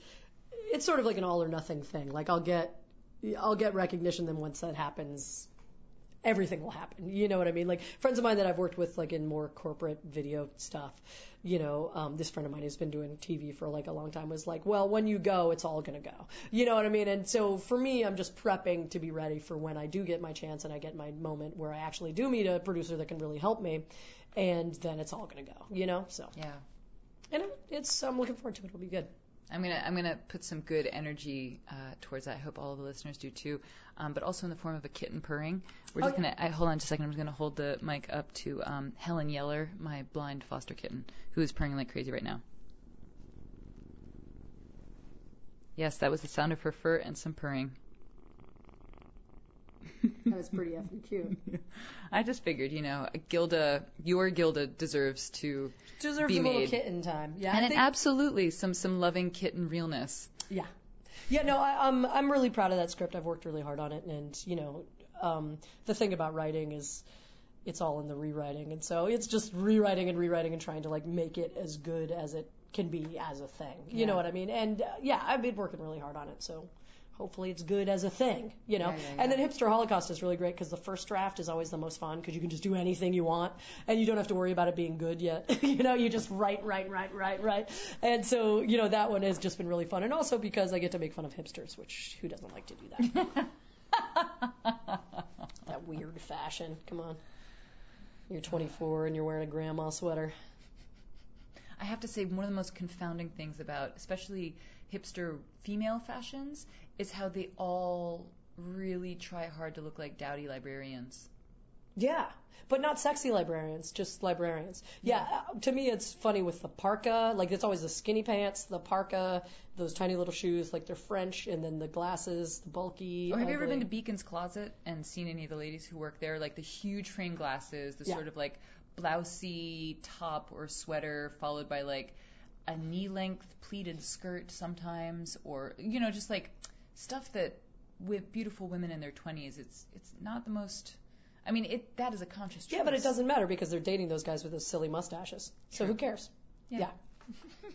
it's sort of like an all or nothing thing. Like I'll get, I'll get recognition. Then once that happens, everything will happen. You know what I mean? Like friends of mine that I've worked with, like in more corporate video stuff, you know, um, this friend of mine who's been doing TV for like a long time was like, well, when you go, it's all going to go. You know what I mean? And so for me, I'm just prepping to be ready for when I do get my chance and I get my moment where I actually do meet a producer that can really help me. And then it's all going to go, you know? So. Yeah. And it's, I'm looking forward to it. It'll be good. I'm gonna I'm gonna put some good energy uh, towards that. I hope all the listeners do too, but also in the form of a kitten purring. We're just oh, gonna I, hold on just a second. I'm just gonna hold the mic up to um, Helen Yeller, my blind foster kitten, who is purring like crazy right now. Yes, that was the sound of her fur and some purring. that was pretty effing cute. I just figured, you know, Gilda, your Gilda deserves to deserves be a made. little kitten time. Yeah, and absolutely some some loving kitten realness. Yeah, yeah. No, I, I'm I'm really proud of that script. I've worked really hard on it, and you know, um, the thing about writing is it's all in the rewriting, and so it's just rewriting and rewriting and trying to like make it as good as it can be as a thing. You yeah. know what I mean? And uh, yeah, I've been working really hard on it, so hopefully it's good as a thing, you know. Yeah, yeah, yeah. And then Hipster Holocaust is really great because the first draft is always the most fun because you can just do anything you want and you don't have to worry about it being good yet. you know, you just write, write, write, write, write. And so, you know, that one has just been really fun. And also because I get to make fun of hipsters, which who doesn't like to do that? that weird fashion. Come on. You're 24 and you're wearing a grandma sweater. I have to say, one of the most confounding things about, especially hipster female fashions, is how they all really try hard to look like dowdy librarians. Yeah, but not sexy librarians, just librarians. Yeah, uh, to me it's funny with the parka, like it's always the skinny pants, the parka, those tiny little shoes, like they're French, and then the glasses, the bulky. Or have you ever been to Beacon's Closet and seen any of the ladies who work there? Like the huge frame glasses, the Yeah. sort of like blousey top or sweater, followed by like a knee length pleated skirt sometimes, or, you know, just like stuff that with beautiful women in their 20s, it's it's not the most. I mean, it that is a conscious choice. Yeah, but it doesn't matter because they're dating those guys with those silly mustaches. So who cares? Yeah.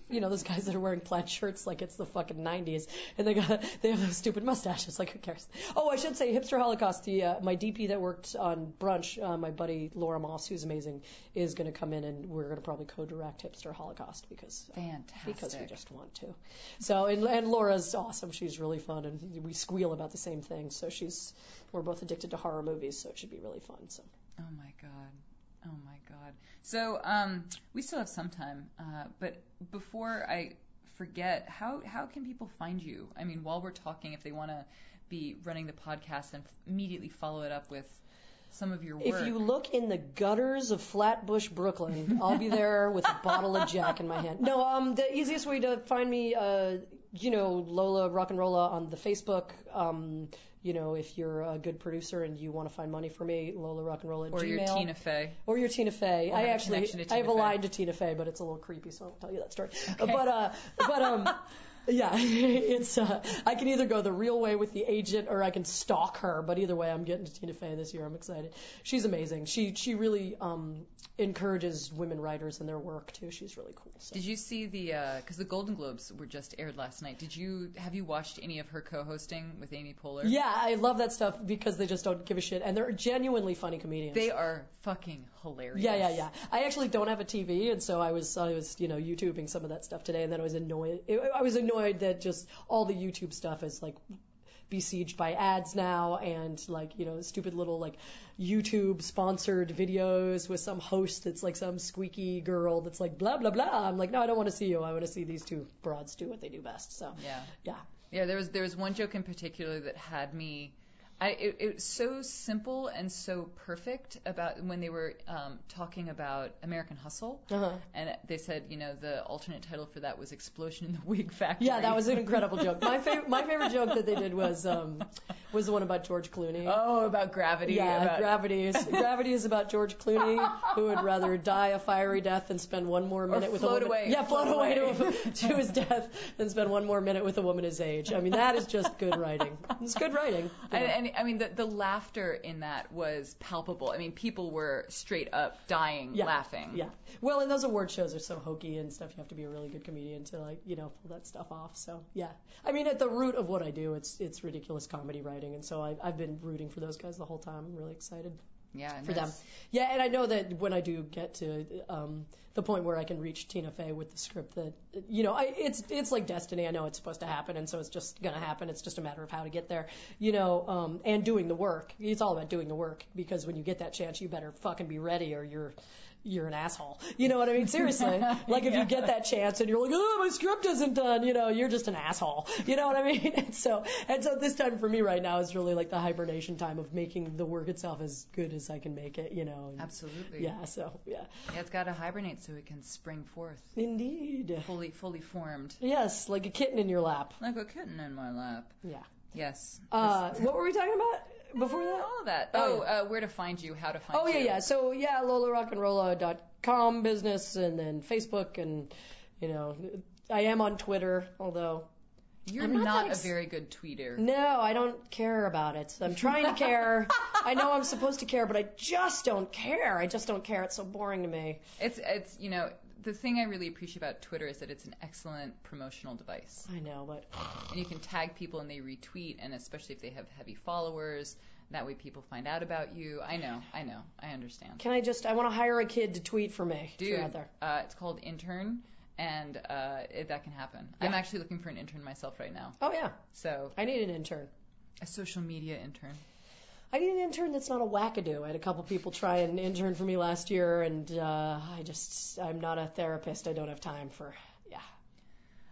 You know, those guys that are wearing plaid shirts like it's the fucking 90s, and they got they have those stupid mustaches. Like who cares? Oh, I should say, Hipster Holocaust. The uh, my DP that worked on Brunch, uh, my buddy Laura Moss, who's amazing, is going to come in, and we're going to probably co-direct Hipster Holocaust because Fantastic. because we just want to. So and, and Laura's awesome. She's really fun, and we squeal about the same thing. So she's we're both addicted to horror movies, so it should be really fun. So. Oh my god. Oh my god. So um, we still have some time, uh, but before I forget, how how can people find you? I mean, while we're talking, if they want to be running the podcast and immediately follow it up with some of your work. If you look in the gutters of Flatbush, Brooklyn, I'll be there with a bottle of Jack in my hand. No, um, the easiest way to find me, uh, you know, Lola Rock and Rolla on the Facebook. Um, you know, if you're a good producer and you want to find money for me, Lola Rock and Rolla or Gmail. your Tina Fey. Or your Tina Fey. Or I actually, I have a line to Tina Fey, but it's a little creepy, so I won't tell you that story. Uh, But, uh, but, um, yeah, it's, uh, I can either go the real way with the agent or I can stalk her, but either way, I'm getting to Tina Fey this year. I'm excited. She's amazing. She, she really, um, encourages women writers in their work too. She's really cool. So. Did you see the because the Golden Globes were just aired last night? Did you have you watched any of her co-hosting with Amy Poehler? Yeah, I love that stuff because they just don't give a shit, and they're genuinely funny comedians. They are fucking hilarious. Yeah, yeah, yeah. I actually don't have a TV, and so I was, I was, you know, YouTubing some of that stuff today, and then I was annoyed. I was annoyed that just all the YouTube stuff is like besieged by ads now, and like, you know, stupid little like YouTube sponsored videos with some host that's like some squeaky girl that's like blah blah blah. I'm like, no, I don't want to see you. I want to see these two broads do what they do best. So Yeah. yeah. Yeah, there was there was one joke in particular that had me. I, it, it was so simple and so perfect about when they were um, talking about American Hustle, Uh-huh. and they said, you know, the alternate title for that was "Explosion in the Wig Factory." Yeah, that was an incredible joke. My favorite, my favorite joke that they did was um, was the one about George Clooney. Oh, about gravity. Yeah, about, Gravity is Gravity is about George Clooney, who would rather die a fiery death than spend one more minute with float a woman. away, Yeah, float, float away, away. To, to his death than spend one more minute with a woman his age. I mean, that is just good writing. It's good writing. you know. And, and I mean, the, the laughter in that was palpable. I mean, people were straight up dying yeah, laughing. Yeah. Well, and those award shows are so hokey and stuff. You have to be a really good comedian to like, you know, pull that stuff off. So yeah. I mean, at the root of what I do, it's it's ridiculous comedy writing, and so I, I've been rooting for those guys the whole time. I'm really excited. Yeah, for them. Yeah, and I know that when I do get to um, the point where I can reach Tina Fey with the script, that you know, I, it's it's like destiny. I know it's supposed to happen, and so it's just gonna happen. It's just a matter of how to get there, you know, um, and doing the work. It's all about doing the work because when you get that chance, you better fucking be ready, or you're you're an asshole. You know what I mean? Seriously. Like if you get that chance and you're like, oh, my script isn't done, you know, you're just an asshole. You know what I mean? And so, and so this time for me right now is really like the hibernation time of making the work itself as good as I can make it, you know. and- Absolutely. Yeah, so, yeah. Yeah, it's got to hibernate so it can spring forth, Indeed. fully, fully formed, Yes, like a kitten in your lap. like a kitten in my lap. Yeah. Yes. Uh, what were we talking about before that? all of that. Oh, Oh, uh, where to find you, how to find Oh you. Oh, yeah, yeah. So yeah, lolarockandrolla.com business, and then Facebook, and you know, I am on Twitter, although You're I'm not not, ex- a very good tweeter. no, I don't care about it. I'm trying to care. I know I'm supposed to care, but I just don't care. I just don't care. It's so boring to me. It's it's you know the thing I really appreciate about Twitter is that it's an excellent promotional device, I know, but and you can tag people and they retweet, and especially if they have heavy followers, that way people find out about you. I know, I know, I understand. can I just? I want to hire a kid to tweet for me. Dude, uh, it's called Intern, and uh, it, that can happen. I'm actually looking for an intern myself right now, Oh yeah, so I need an intern. a social media intern. I need an intern that's not a wackadoo. I had a couple people try and intern for me last year, and uh, I just I'm not a therapist. I don't have time for yeah.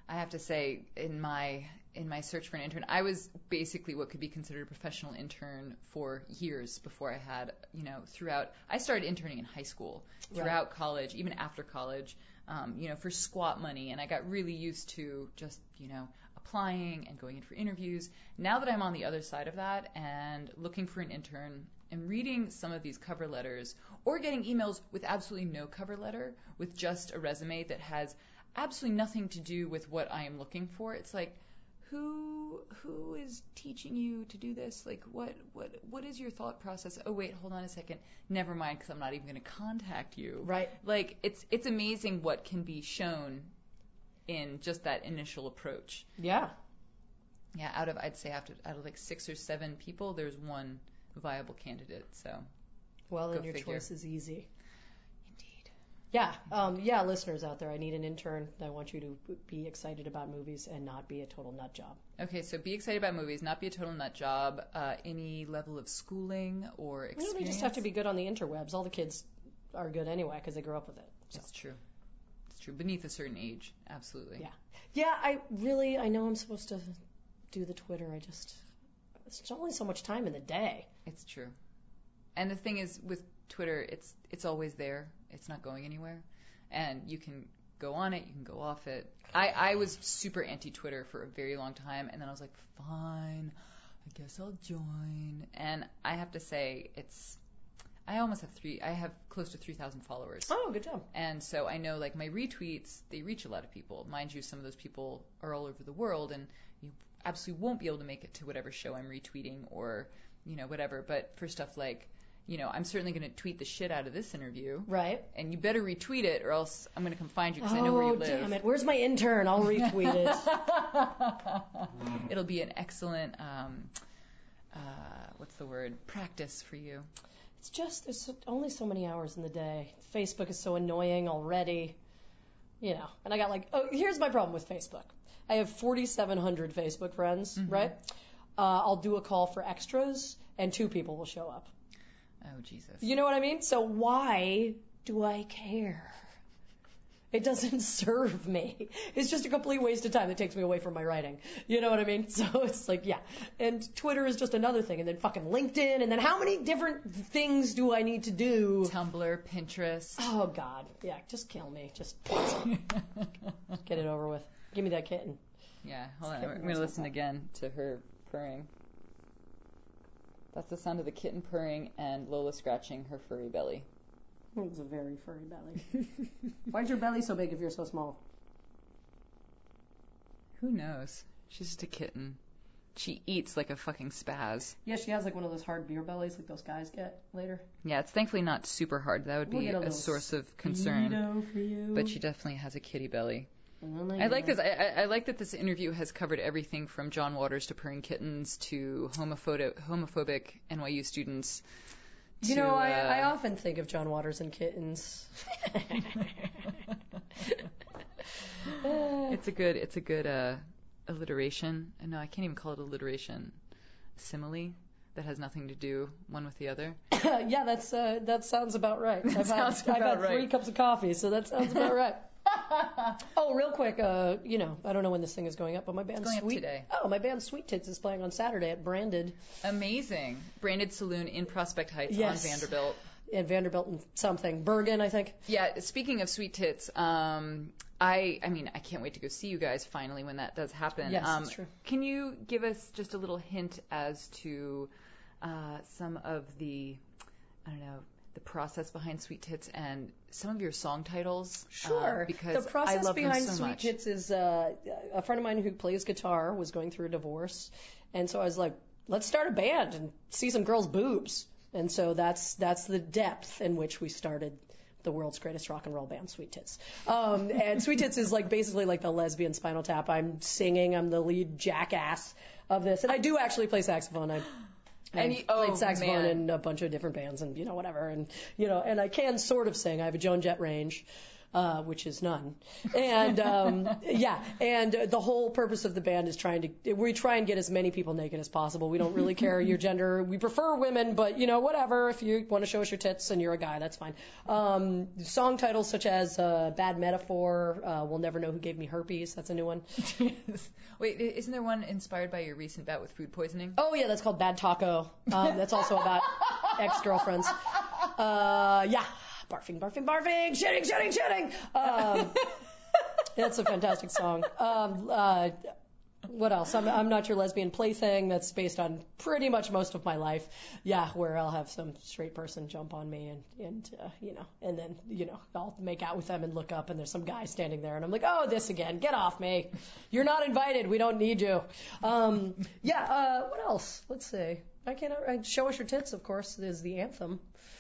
I have to say, in my in my search for an intern, I was basically what could be considered a professional intern for years before I had, you know, throughout. I started interning in high school, throughout college, even after college, um, you know, for squat money, and I got really used to just, you know, applying and going in for interviews. Now that I'm on the other side of that and looking for an intern and reading some of these cover letters or getting emails with absolutely no cover letter, with just a resume that has absolutely nothing to do with what I am looking for, it's like, who who is teaching you to do this? Like what what what is your thought process? Oh wait, hold on a second. Never mind cuz I'm not even going to contact you. Right. Like it's it's amazing what can be shown in just that initial approach. Yeah. Yeah, out of I'd say after out of like 6 or 7 people, there's one viable candidate. So, Well, then your figure. choice is easy. indeed. Yeah, um, yeah, listeners out there, I need an intern. I want you to be excited about movies and not be a total nut job. Okay, so be excited about movies, not be a total nut job. Uh, any level of schooling or You experience. know, they just have to be good on the interwebs. All the kids are good anyway because they grew up with it. So. It's true. True. Beneath a certain age, absolutely. Yeah. Yeah, I really, I know I'm supposed to do the Twitter. I just, it's only so much time in the day. It's true. And the thing is, with Twitter, it's it's always there. It's not going anywhere, and you can go on it, you can go off it. I I was super anti Twitter for a very long time, and then I was like, fine, I guess I'll join. And I have to say, it's I almost have three. I have close to three thousand followers. Oh, good job. And so I know like my retweets, they reach a lot of people. Mind you, some of those people are all over the world and you absolutely won't be able to make it to whatever show I'm retweeting or, you know, whatever. But for stuff like, you know, I'm certainly going to tweet the shit out of this interview Right. and you better retweet it or else I'm going to come find you because I know where Oh, you live. damn it. Where's my intern? I'll retweet it. It'll be an excellent, um, uh, what's the word? Practice for you. It's just, there's only so many hours in the day. Facebook is so annoying already. You know, and I got like, oh, here's my problem with Facebook. I have 4,700 Facebook friends, right? Uh, I'll do a call for extras, and two people will show up. Oh, Jesus. You know what I mean? So why do I care? It doesn't serve me. It's just a complete waste of time that takes me away from my writing. You know what I mean? So it's like, yeah. And Twitter is just another thing. And then fucking LinkedIn. And then how many different things do I need to do? Tumblr, Pinterest. Oh, God. Yeah, just kill me. Just get it over with. Give me that kitten. Yeah, hold on. I'm going to listen again to her purring. That's the sound of the kitten purring and Lola scratching her furry belly. It's a very furry belly. Why's your belly so big if you're so small? Who knows? She's just a kitten. She eats like a fucking spaz. Yeah, she has like one of those hard beer bellies like those guys get later. Yeah, it's thankfully not super hard. That would We'll be get a a, little source of concern. Speedo for you. But she definitely has a kitty belly. Oh my I like God. this. I, I, I like that this interview has covered everything from John Waters to purring kittens to homophobic, homophobic NYU students. You know, I, uh, I often think of John Waters and kittens. It's a good it's a good uh, alliteration. Uh, No, I can't even call it alliteration. Simile that has nothing to do one with the other. yeah, that's uh, that sounds about right. I've sounds had, I've about had three cups of coffee, so that sounds about right. oh, real quick, uh, you know, I don't know when this thing is going up, but my band going up Sweet today. Oh, my band Sweet Tits is playing on Saturday at Branded Amazing. Branded Saloon in Prospect Heights Yes. on Vanderbilt. at Vanderbilt and something Bergen, I think. Yeah, speaking of sweet tits, um, I I mean I can't wait to go see you guys finally when that does happen. Yes, um, that's true. Can you give us just a little hint as to uh, some of the I don't know the process behind sweet tits and some of your song titles? uh, Sure. because the process I love behind so Sweet much. Tits is uh, a friend of mine who plays guitar was going through a divorce, and so I was like, let's start a band and see some girls' boobs. And so that's that's the depth in which we started the world's greatest rock and roll band, Sweet Tits. Um, and Sweet Tits is like basically like the lesbian Spinal Tap. I'm singing. I'm the lead jackass of this, and I do actually play saxophone. I And you- oh, played saxophone man. in a bunch of different bands and you know whatever and you know and I can sort of sing. I have a Joan Jett range. Uh, which is none. And um, yeah, and the whole purpose of the band is trying to we try and get as many people naked as possible. We don't really care your gender. We prefer women, but you know whatever. If you want to show us your tits and you're a guy, that's fine. Um, song titles such as uh, "Bad Metaphor," uh, "We'll Never Know Who Gave Me Herpes." That's a new one. Wait, isn't there one inspired by your recent bout with food poisoning? Oh yeah, that's called Bad Taco. Um, that's also about ex-girlfriends. Uh, yeah, barfing, barfing, barfing, shitting, shitting, shitting. Um, that's a fantastic song. Um, uh, what else? I'm, I'm not your lesbian plaything. That's based on pretty much most of my life. Yeah, where I'll have some straight person jump on me and and uh, you know, and then you know I'll make out with them and look up and there's some guy standing there and I'm like, oh, this again. Get off me. You're not invited. We don't need you. Um, yeah. Uh, what else? Let's see. I can't. I, show us your tits, of course, is the anthem.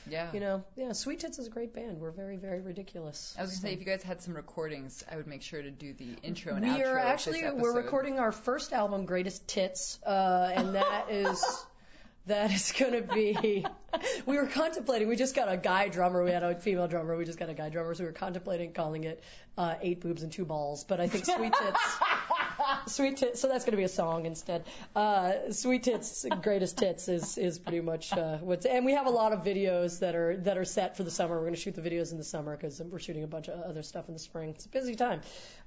Yeah. You know, yeah. Sweet Tits is a great band. We're very, very ridiculous. I was gonna say if you guys had some recordings, I would make sure to do the intro and we outro. We are actually we're recording our first album, Greatest Tits, uh, and that is that is going to be. We were contemplating. We just got a guy drummer. We had a female drummer. We just got a guy drummer. So we were contemplating calling it uh, Eight Boobs and Two Balls. But I think Sweet Tits. Sweet Tits. So that's going to be a song instead. Uh, Sweet Tits, Greatest Tits is is pretty much uh, what's. And we have a lot of videos that are that are set for the summer. We're going to shoot the videos in the summer because we're shooting a bunch of other stuff in the spring. It's a busy time.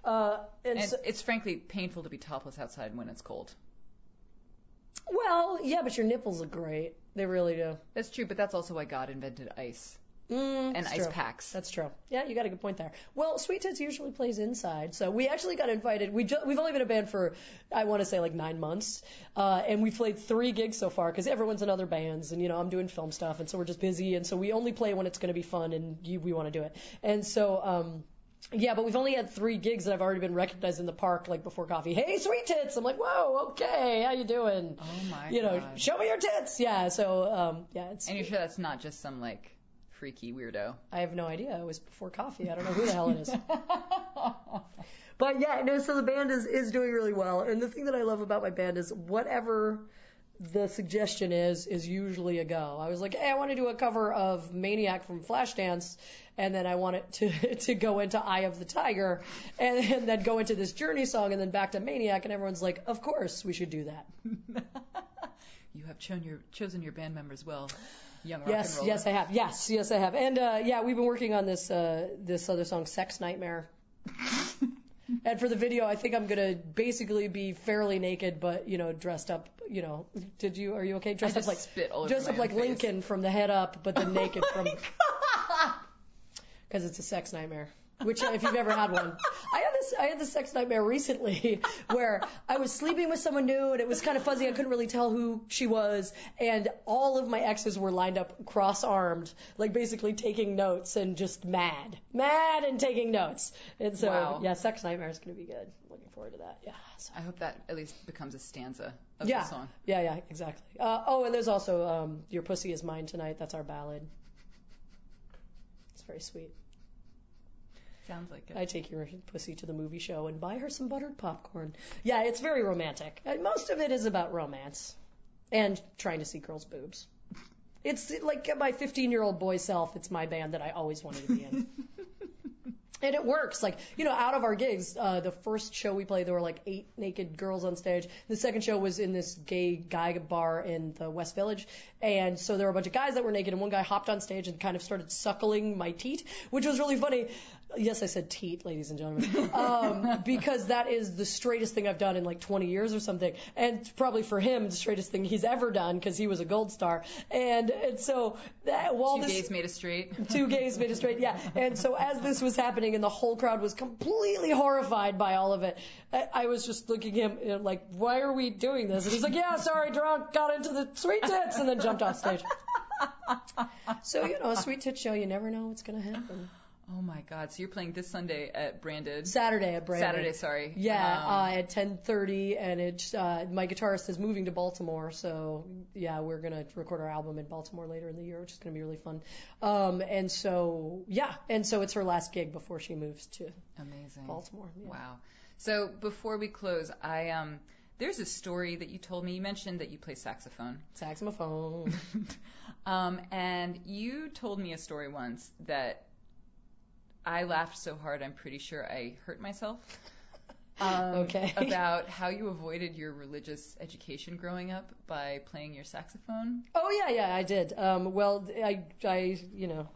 Uh, and And so, it's frankly painful to be topless outside when it's cold. well, yeah, but your nipples look great. They really do. That's true, but that's also why God invented ice Mm, and ice true. packs. That's true. Yeah, you got a good point there. Well, Sweet Tits usually plays inside, so we actually got invited. We ju- we've only been a band for I want to say like nine months, uh, and we played three gigs so far because everyone's in other bands, and you know I'm doing film stuff, and so we're just busy, and so we only play when it's going to be fun, and you, we want to do it, and so. um yeah, but we've only had three gigs and I've already been recognized in the park like before coffee. Hey, sweet tits! I'm like, whoa, okay, how you doing? Oh my you know, God. show me your tits. Yeah, so um, yeah, it's. And you're sure that's not just some like freaky weirdo? I have no idea. It was before coffee. I don't know who the hell it is. But yeah, no, so the band is, is doing really well. And the thing that I love about my band is whatever the suggestion is, is usually a go. I was like, hey, I want to do a cover of Maniac from Flashdance. And then I want it to, to go into Eye of the Tiger and, and then go into this Journey song and then back to Maniac. And everyone's like, of course we should do that. You have chosen your chosen your band members well, young rock Yes, and yes, I have. Yes, yes, I have. And uh, yeah, we've been working on this uh, this other song, "Sex Nightmare." and for the video, I think I'm gonna basically be fairly naked, but you know, dressed up. You know, did you? Are you okay? Dressed I up like spit all over dressed up like face. Lincoln from the head up, but then naked from because it's a sex nightmare. Which, if you've ever had one, I had this. I had this sex nightmare recently, where I was sleeping with someone new, and it was kind of fuzzy. I couldn't really tell who she was, and all of my exes were lined up, cross-armed, like basically taking notes and just mad, mad and taking notes. And so, Wow. yeah, sex nightmare is going to be good. Looking forward to that. Yeah. So. I hope that at least becomes a stanza of Yeah, the song. yeah, yeah, exactly. Uh, oh, and there's also um, "Your Pussy Is Mine Tonight." That's our ballad. It's very sweet. Sounds like it. I take your pussy to the movie show and buy her some buttered popcorn. Yeah, it's very romantic. And most of it is about romance and trying to see girls' boobs. It's like my 15 year old boy self. It's my band that I always wanted to be in. And it works. Like, you know, out of our gigs, uh, the first show we played, there were like eight naked girls on stage. The second show was in this gay guy bar in the West Village. And so there were a bunch of guys that were naked, and one guy hopped on stage and kind of started suckling my teat, which was really funny. Yes, I said teat, ladies and gentlemen, um, because that is the straightest thing I've done in like 20 years or something. And probably for him, the straightest thing he's ever done because he was a gold star. And, and so that, while Two this gays made a straight. two gays made it straight. Yeah. And so as this was happening and the whole crowd was completely horrified by all of it, I, I was just looking at him you know, like, why are we doing this? And he's like, yeah, sorry, drunk, got into the sweet tits, and then jumped off stage. So, you know, a sweet tit show, you never know what's going to happen. Oh my God! So you're playing this Sunday at Branded. Saturday at Brandon. Saturday, sorry. Yeah, Um, uh, at 10:30, and it's uh, my guitarist is moving to Baltimore, so yeah, we're gonna record our album in Baltimore later in the year, which is gonna be really fun. Um, and so yeah, and so it's her last gig before she moves to amazing. Baltimore. Yeah. Wow. So before we close, I um, there's a story that you told me. You mentioned that you play saxophone. Saxophone. um, and you told me a story once that I laughed so hard, I'm pretty sure I hurt myself. Um, Okay. About how you avoided your religious education growing up by playing your saxophone. Oh yeah, yeah, I did. Um, well, I, I, you know,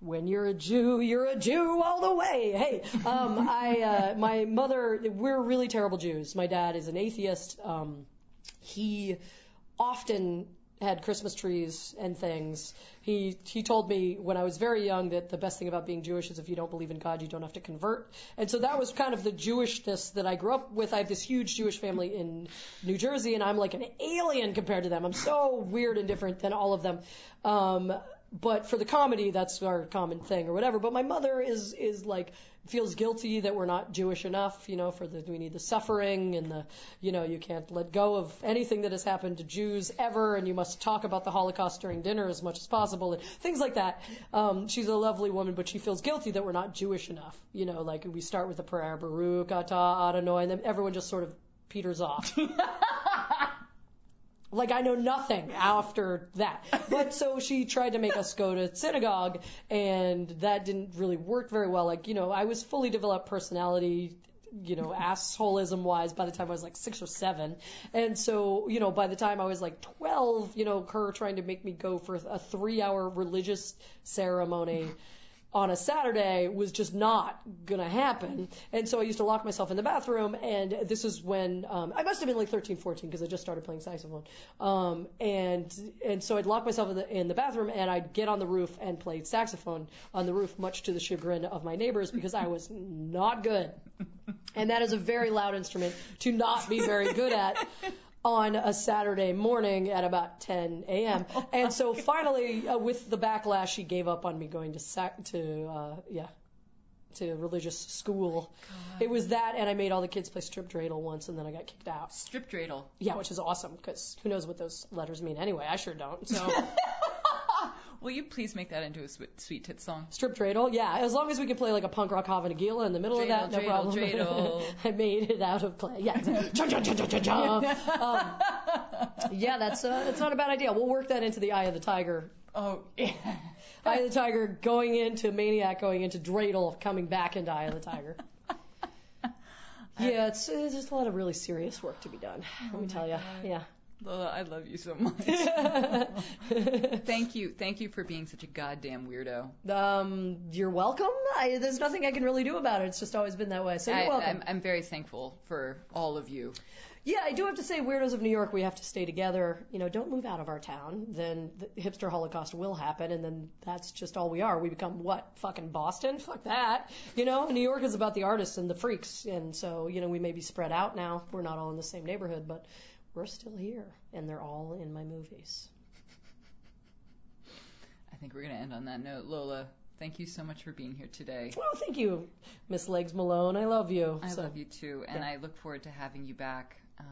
when you're a Jew, you're a Jew all the way. Hey, um, I, uh, my mother, we're really terrible Jews. My dad is an atheist. Um, he often had Christmas trees and things. He he told me when I was very young that the best thing about being Jewish is if you don't believe in God, you don't have to convert. And so that was kind of the Jewishness that I grew up with. I have this huge Jewish family in New Jersey, and I'm like an alien compared to them. I'm so weird and different than all of them. Um, but for the comedy, that's our common thing or whatever. But my mother is is like feels guilty that we're not Jewish enough, you know, for the we need the suffering and the you know, you can't let go of anything that has happened to Jews ever and you must talk about the Holocaust during dinner as much as possible and things like that. Um, she's a lovely woman, but she feels guilty that we're not Jewish enough. You know, like we start with the prayer Baruch atah Adonai and then everyone just sort of peters off. Like I know nothing after that. But so she tried to make us go to synagogue and that didn't really work very well. Like, you know, I was fully developed personality, you know, assholeism wise by the time I was like six or seven. And so, you know, by the time I was like 12, you know, her trying to make me go for a three hour religious ceremony on a Saturday was just not gonna happen. And so I used to lock myself in the bathroom, and this is when um, I must have been like 13, 14 because I just started playing saxophone. Um, and and so I'd lock myself in the in the bathroom, and I'd get on the roof and play saxophone on the roof, much to the chagrin of my neighbors because I was not good. And that is a very loud instrument to not be very good at on a Saturday morning at about 10 a.m. And so finally, uh, with the backlash, she gave up on me going to sac- to uh, yeah to religious school. It was that, and I made all the kids play strip dreidel once, and then I got kicked out. Strip dreidel. Yeah, which is awesome because who knows what those letters mean anyway? I sure don't. So Will you please make that into a sweet, sweet tit song? strip dreidel, yeah, as long as we can play like a punk rock Hava Nagila in the middle of that, no Dreidel, problem. dreidel. I made it out of clay. Yeah. Um, yeah, that's uh, that's not a bad idea. We'll work that into the Eye of the Tiger. Oh, yeah. Eye of the Tiger going into Maniac, going into Dreidel, coming back into Eye of the Tiger. Yeah, it's, it's just a lot of really serious work to be done. Let me tell you. Yeah. Lola, I love you so much. thank you. Thank you for being such a goddamn weirdo. Um, you're welcome. I, there's nothing I can really do about it. It's just always been that way. So you're I, welcome. I'm, I'm very thankful for all of you. Yeah, I do have to say, Weirdos of New York, we have to stay together. You know, don't move out of our town. Then the hipster holocaust will happen, and then that's just all we are. We become what? Fucking Boston? Fuck that. You know, New York is about the artists and the freaks, and so you know we may be spread out now. We're not all in the same neighborhood, but we're still here, and they're all in my movies. I think we're going to end on that note. Lola, thank you so much for being here today. Well, thank you, Miss Legs Malone. I love you. I So- love you too, and yeah. I look forward to having you back um,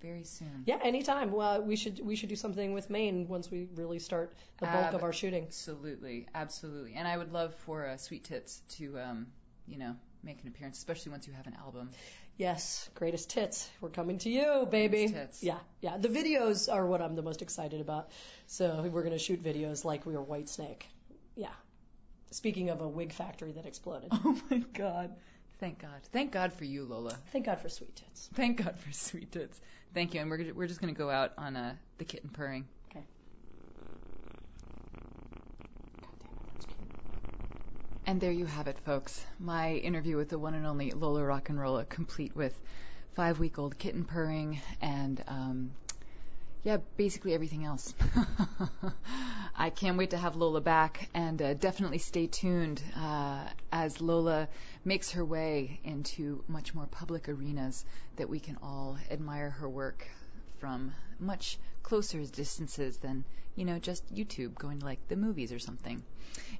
very soon. Yeah, anytime. Well, we should we should do something with Maine once we really start the bulk Ab- of our shooting. Absolutely, absolutely. And I would love for uh, Sweet Tits to, um, you know, make an appearance, especially once you have an album. Yes, greatest tits. We're coming to you, baby. Yeah, yeah. The videos are what I'm the most excited about. So we're gonna shoot videos like we were White Snake. Yeah. Speaking of a wig factory that exploded. Oh my God! Thank God! Thank God for you, Lola. Thank God for sweet tits. Thank God for Sweet Tits. Thank you. And we're we're just gonna go out on uh, the kitten purring. And there you have it, folks. My interview with the one and only Lola Rock and Rolla, complete with five week old kitten purring and, um, yeah, basically everything else. I can't wait to have Lola back and uh, definitely stay tuned uh, as Lola makes her way into much more public arenas that we can all admire her work from much closer distances than, you know, just YouTube, going to like the movies or something.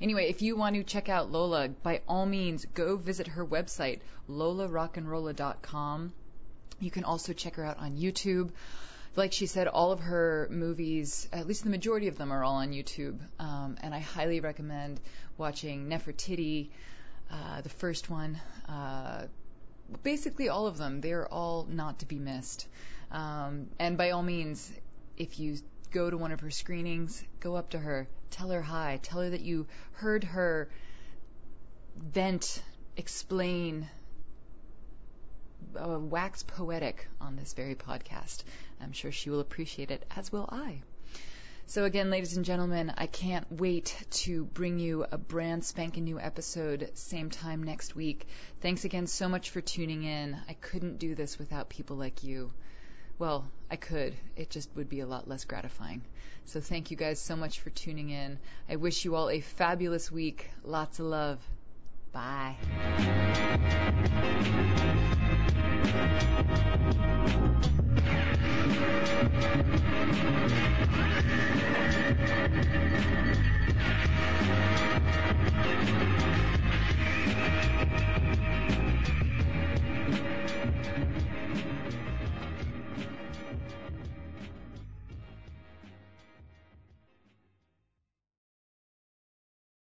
Anyway, if you want to check out Lola, by all means, go visit her website, lolarockandrolla.com. You can also check her out on YouTube. Like she said, all of her movies, at least the majority of them, are all on YouTube. Um, and I highly recommend watching Nefertiti, uh, the first one, uh, basically all of them. They're all not to be missed. Um, and by all means, if you go to one of her screenings, go up to her, tell her hi, tell her that you heard her vent, explain, uh, wax poetic on this very podcast. I'm sure she will appreciate it, as will I. So, again, ladies and gentlemen, I can't wait to bring you a brand spanking new episode same time next week. Thanks again so much for tuning in. I couldn't do this without people like you. Well, I could. It just would be a lot less gratifying. So thank you guys so much for tuning in. I wish you all a fabulous week. Lots of love. Bye.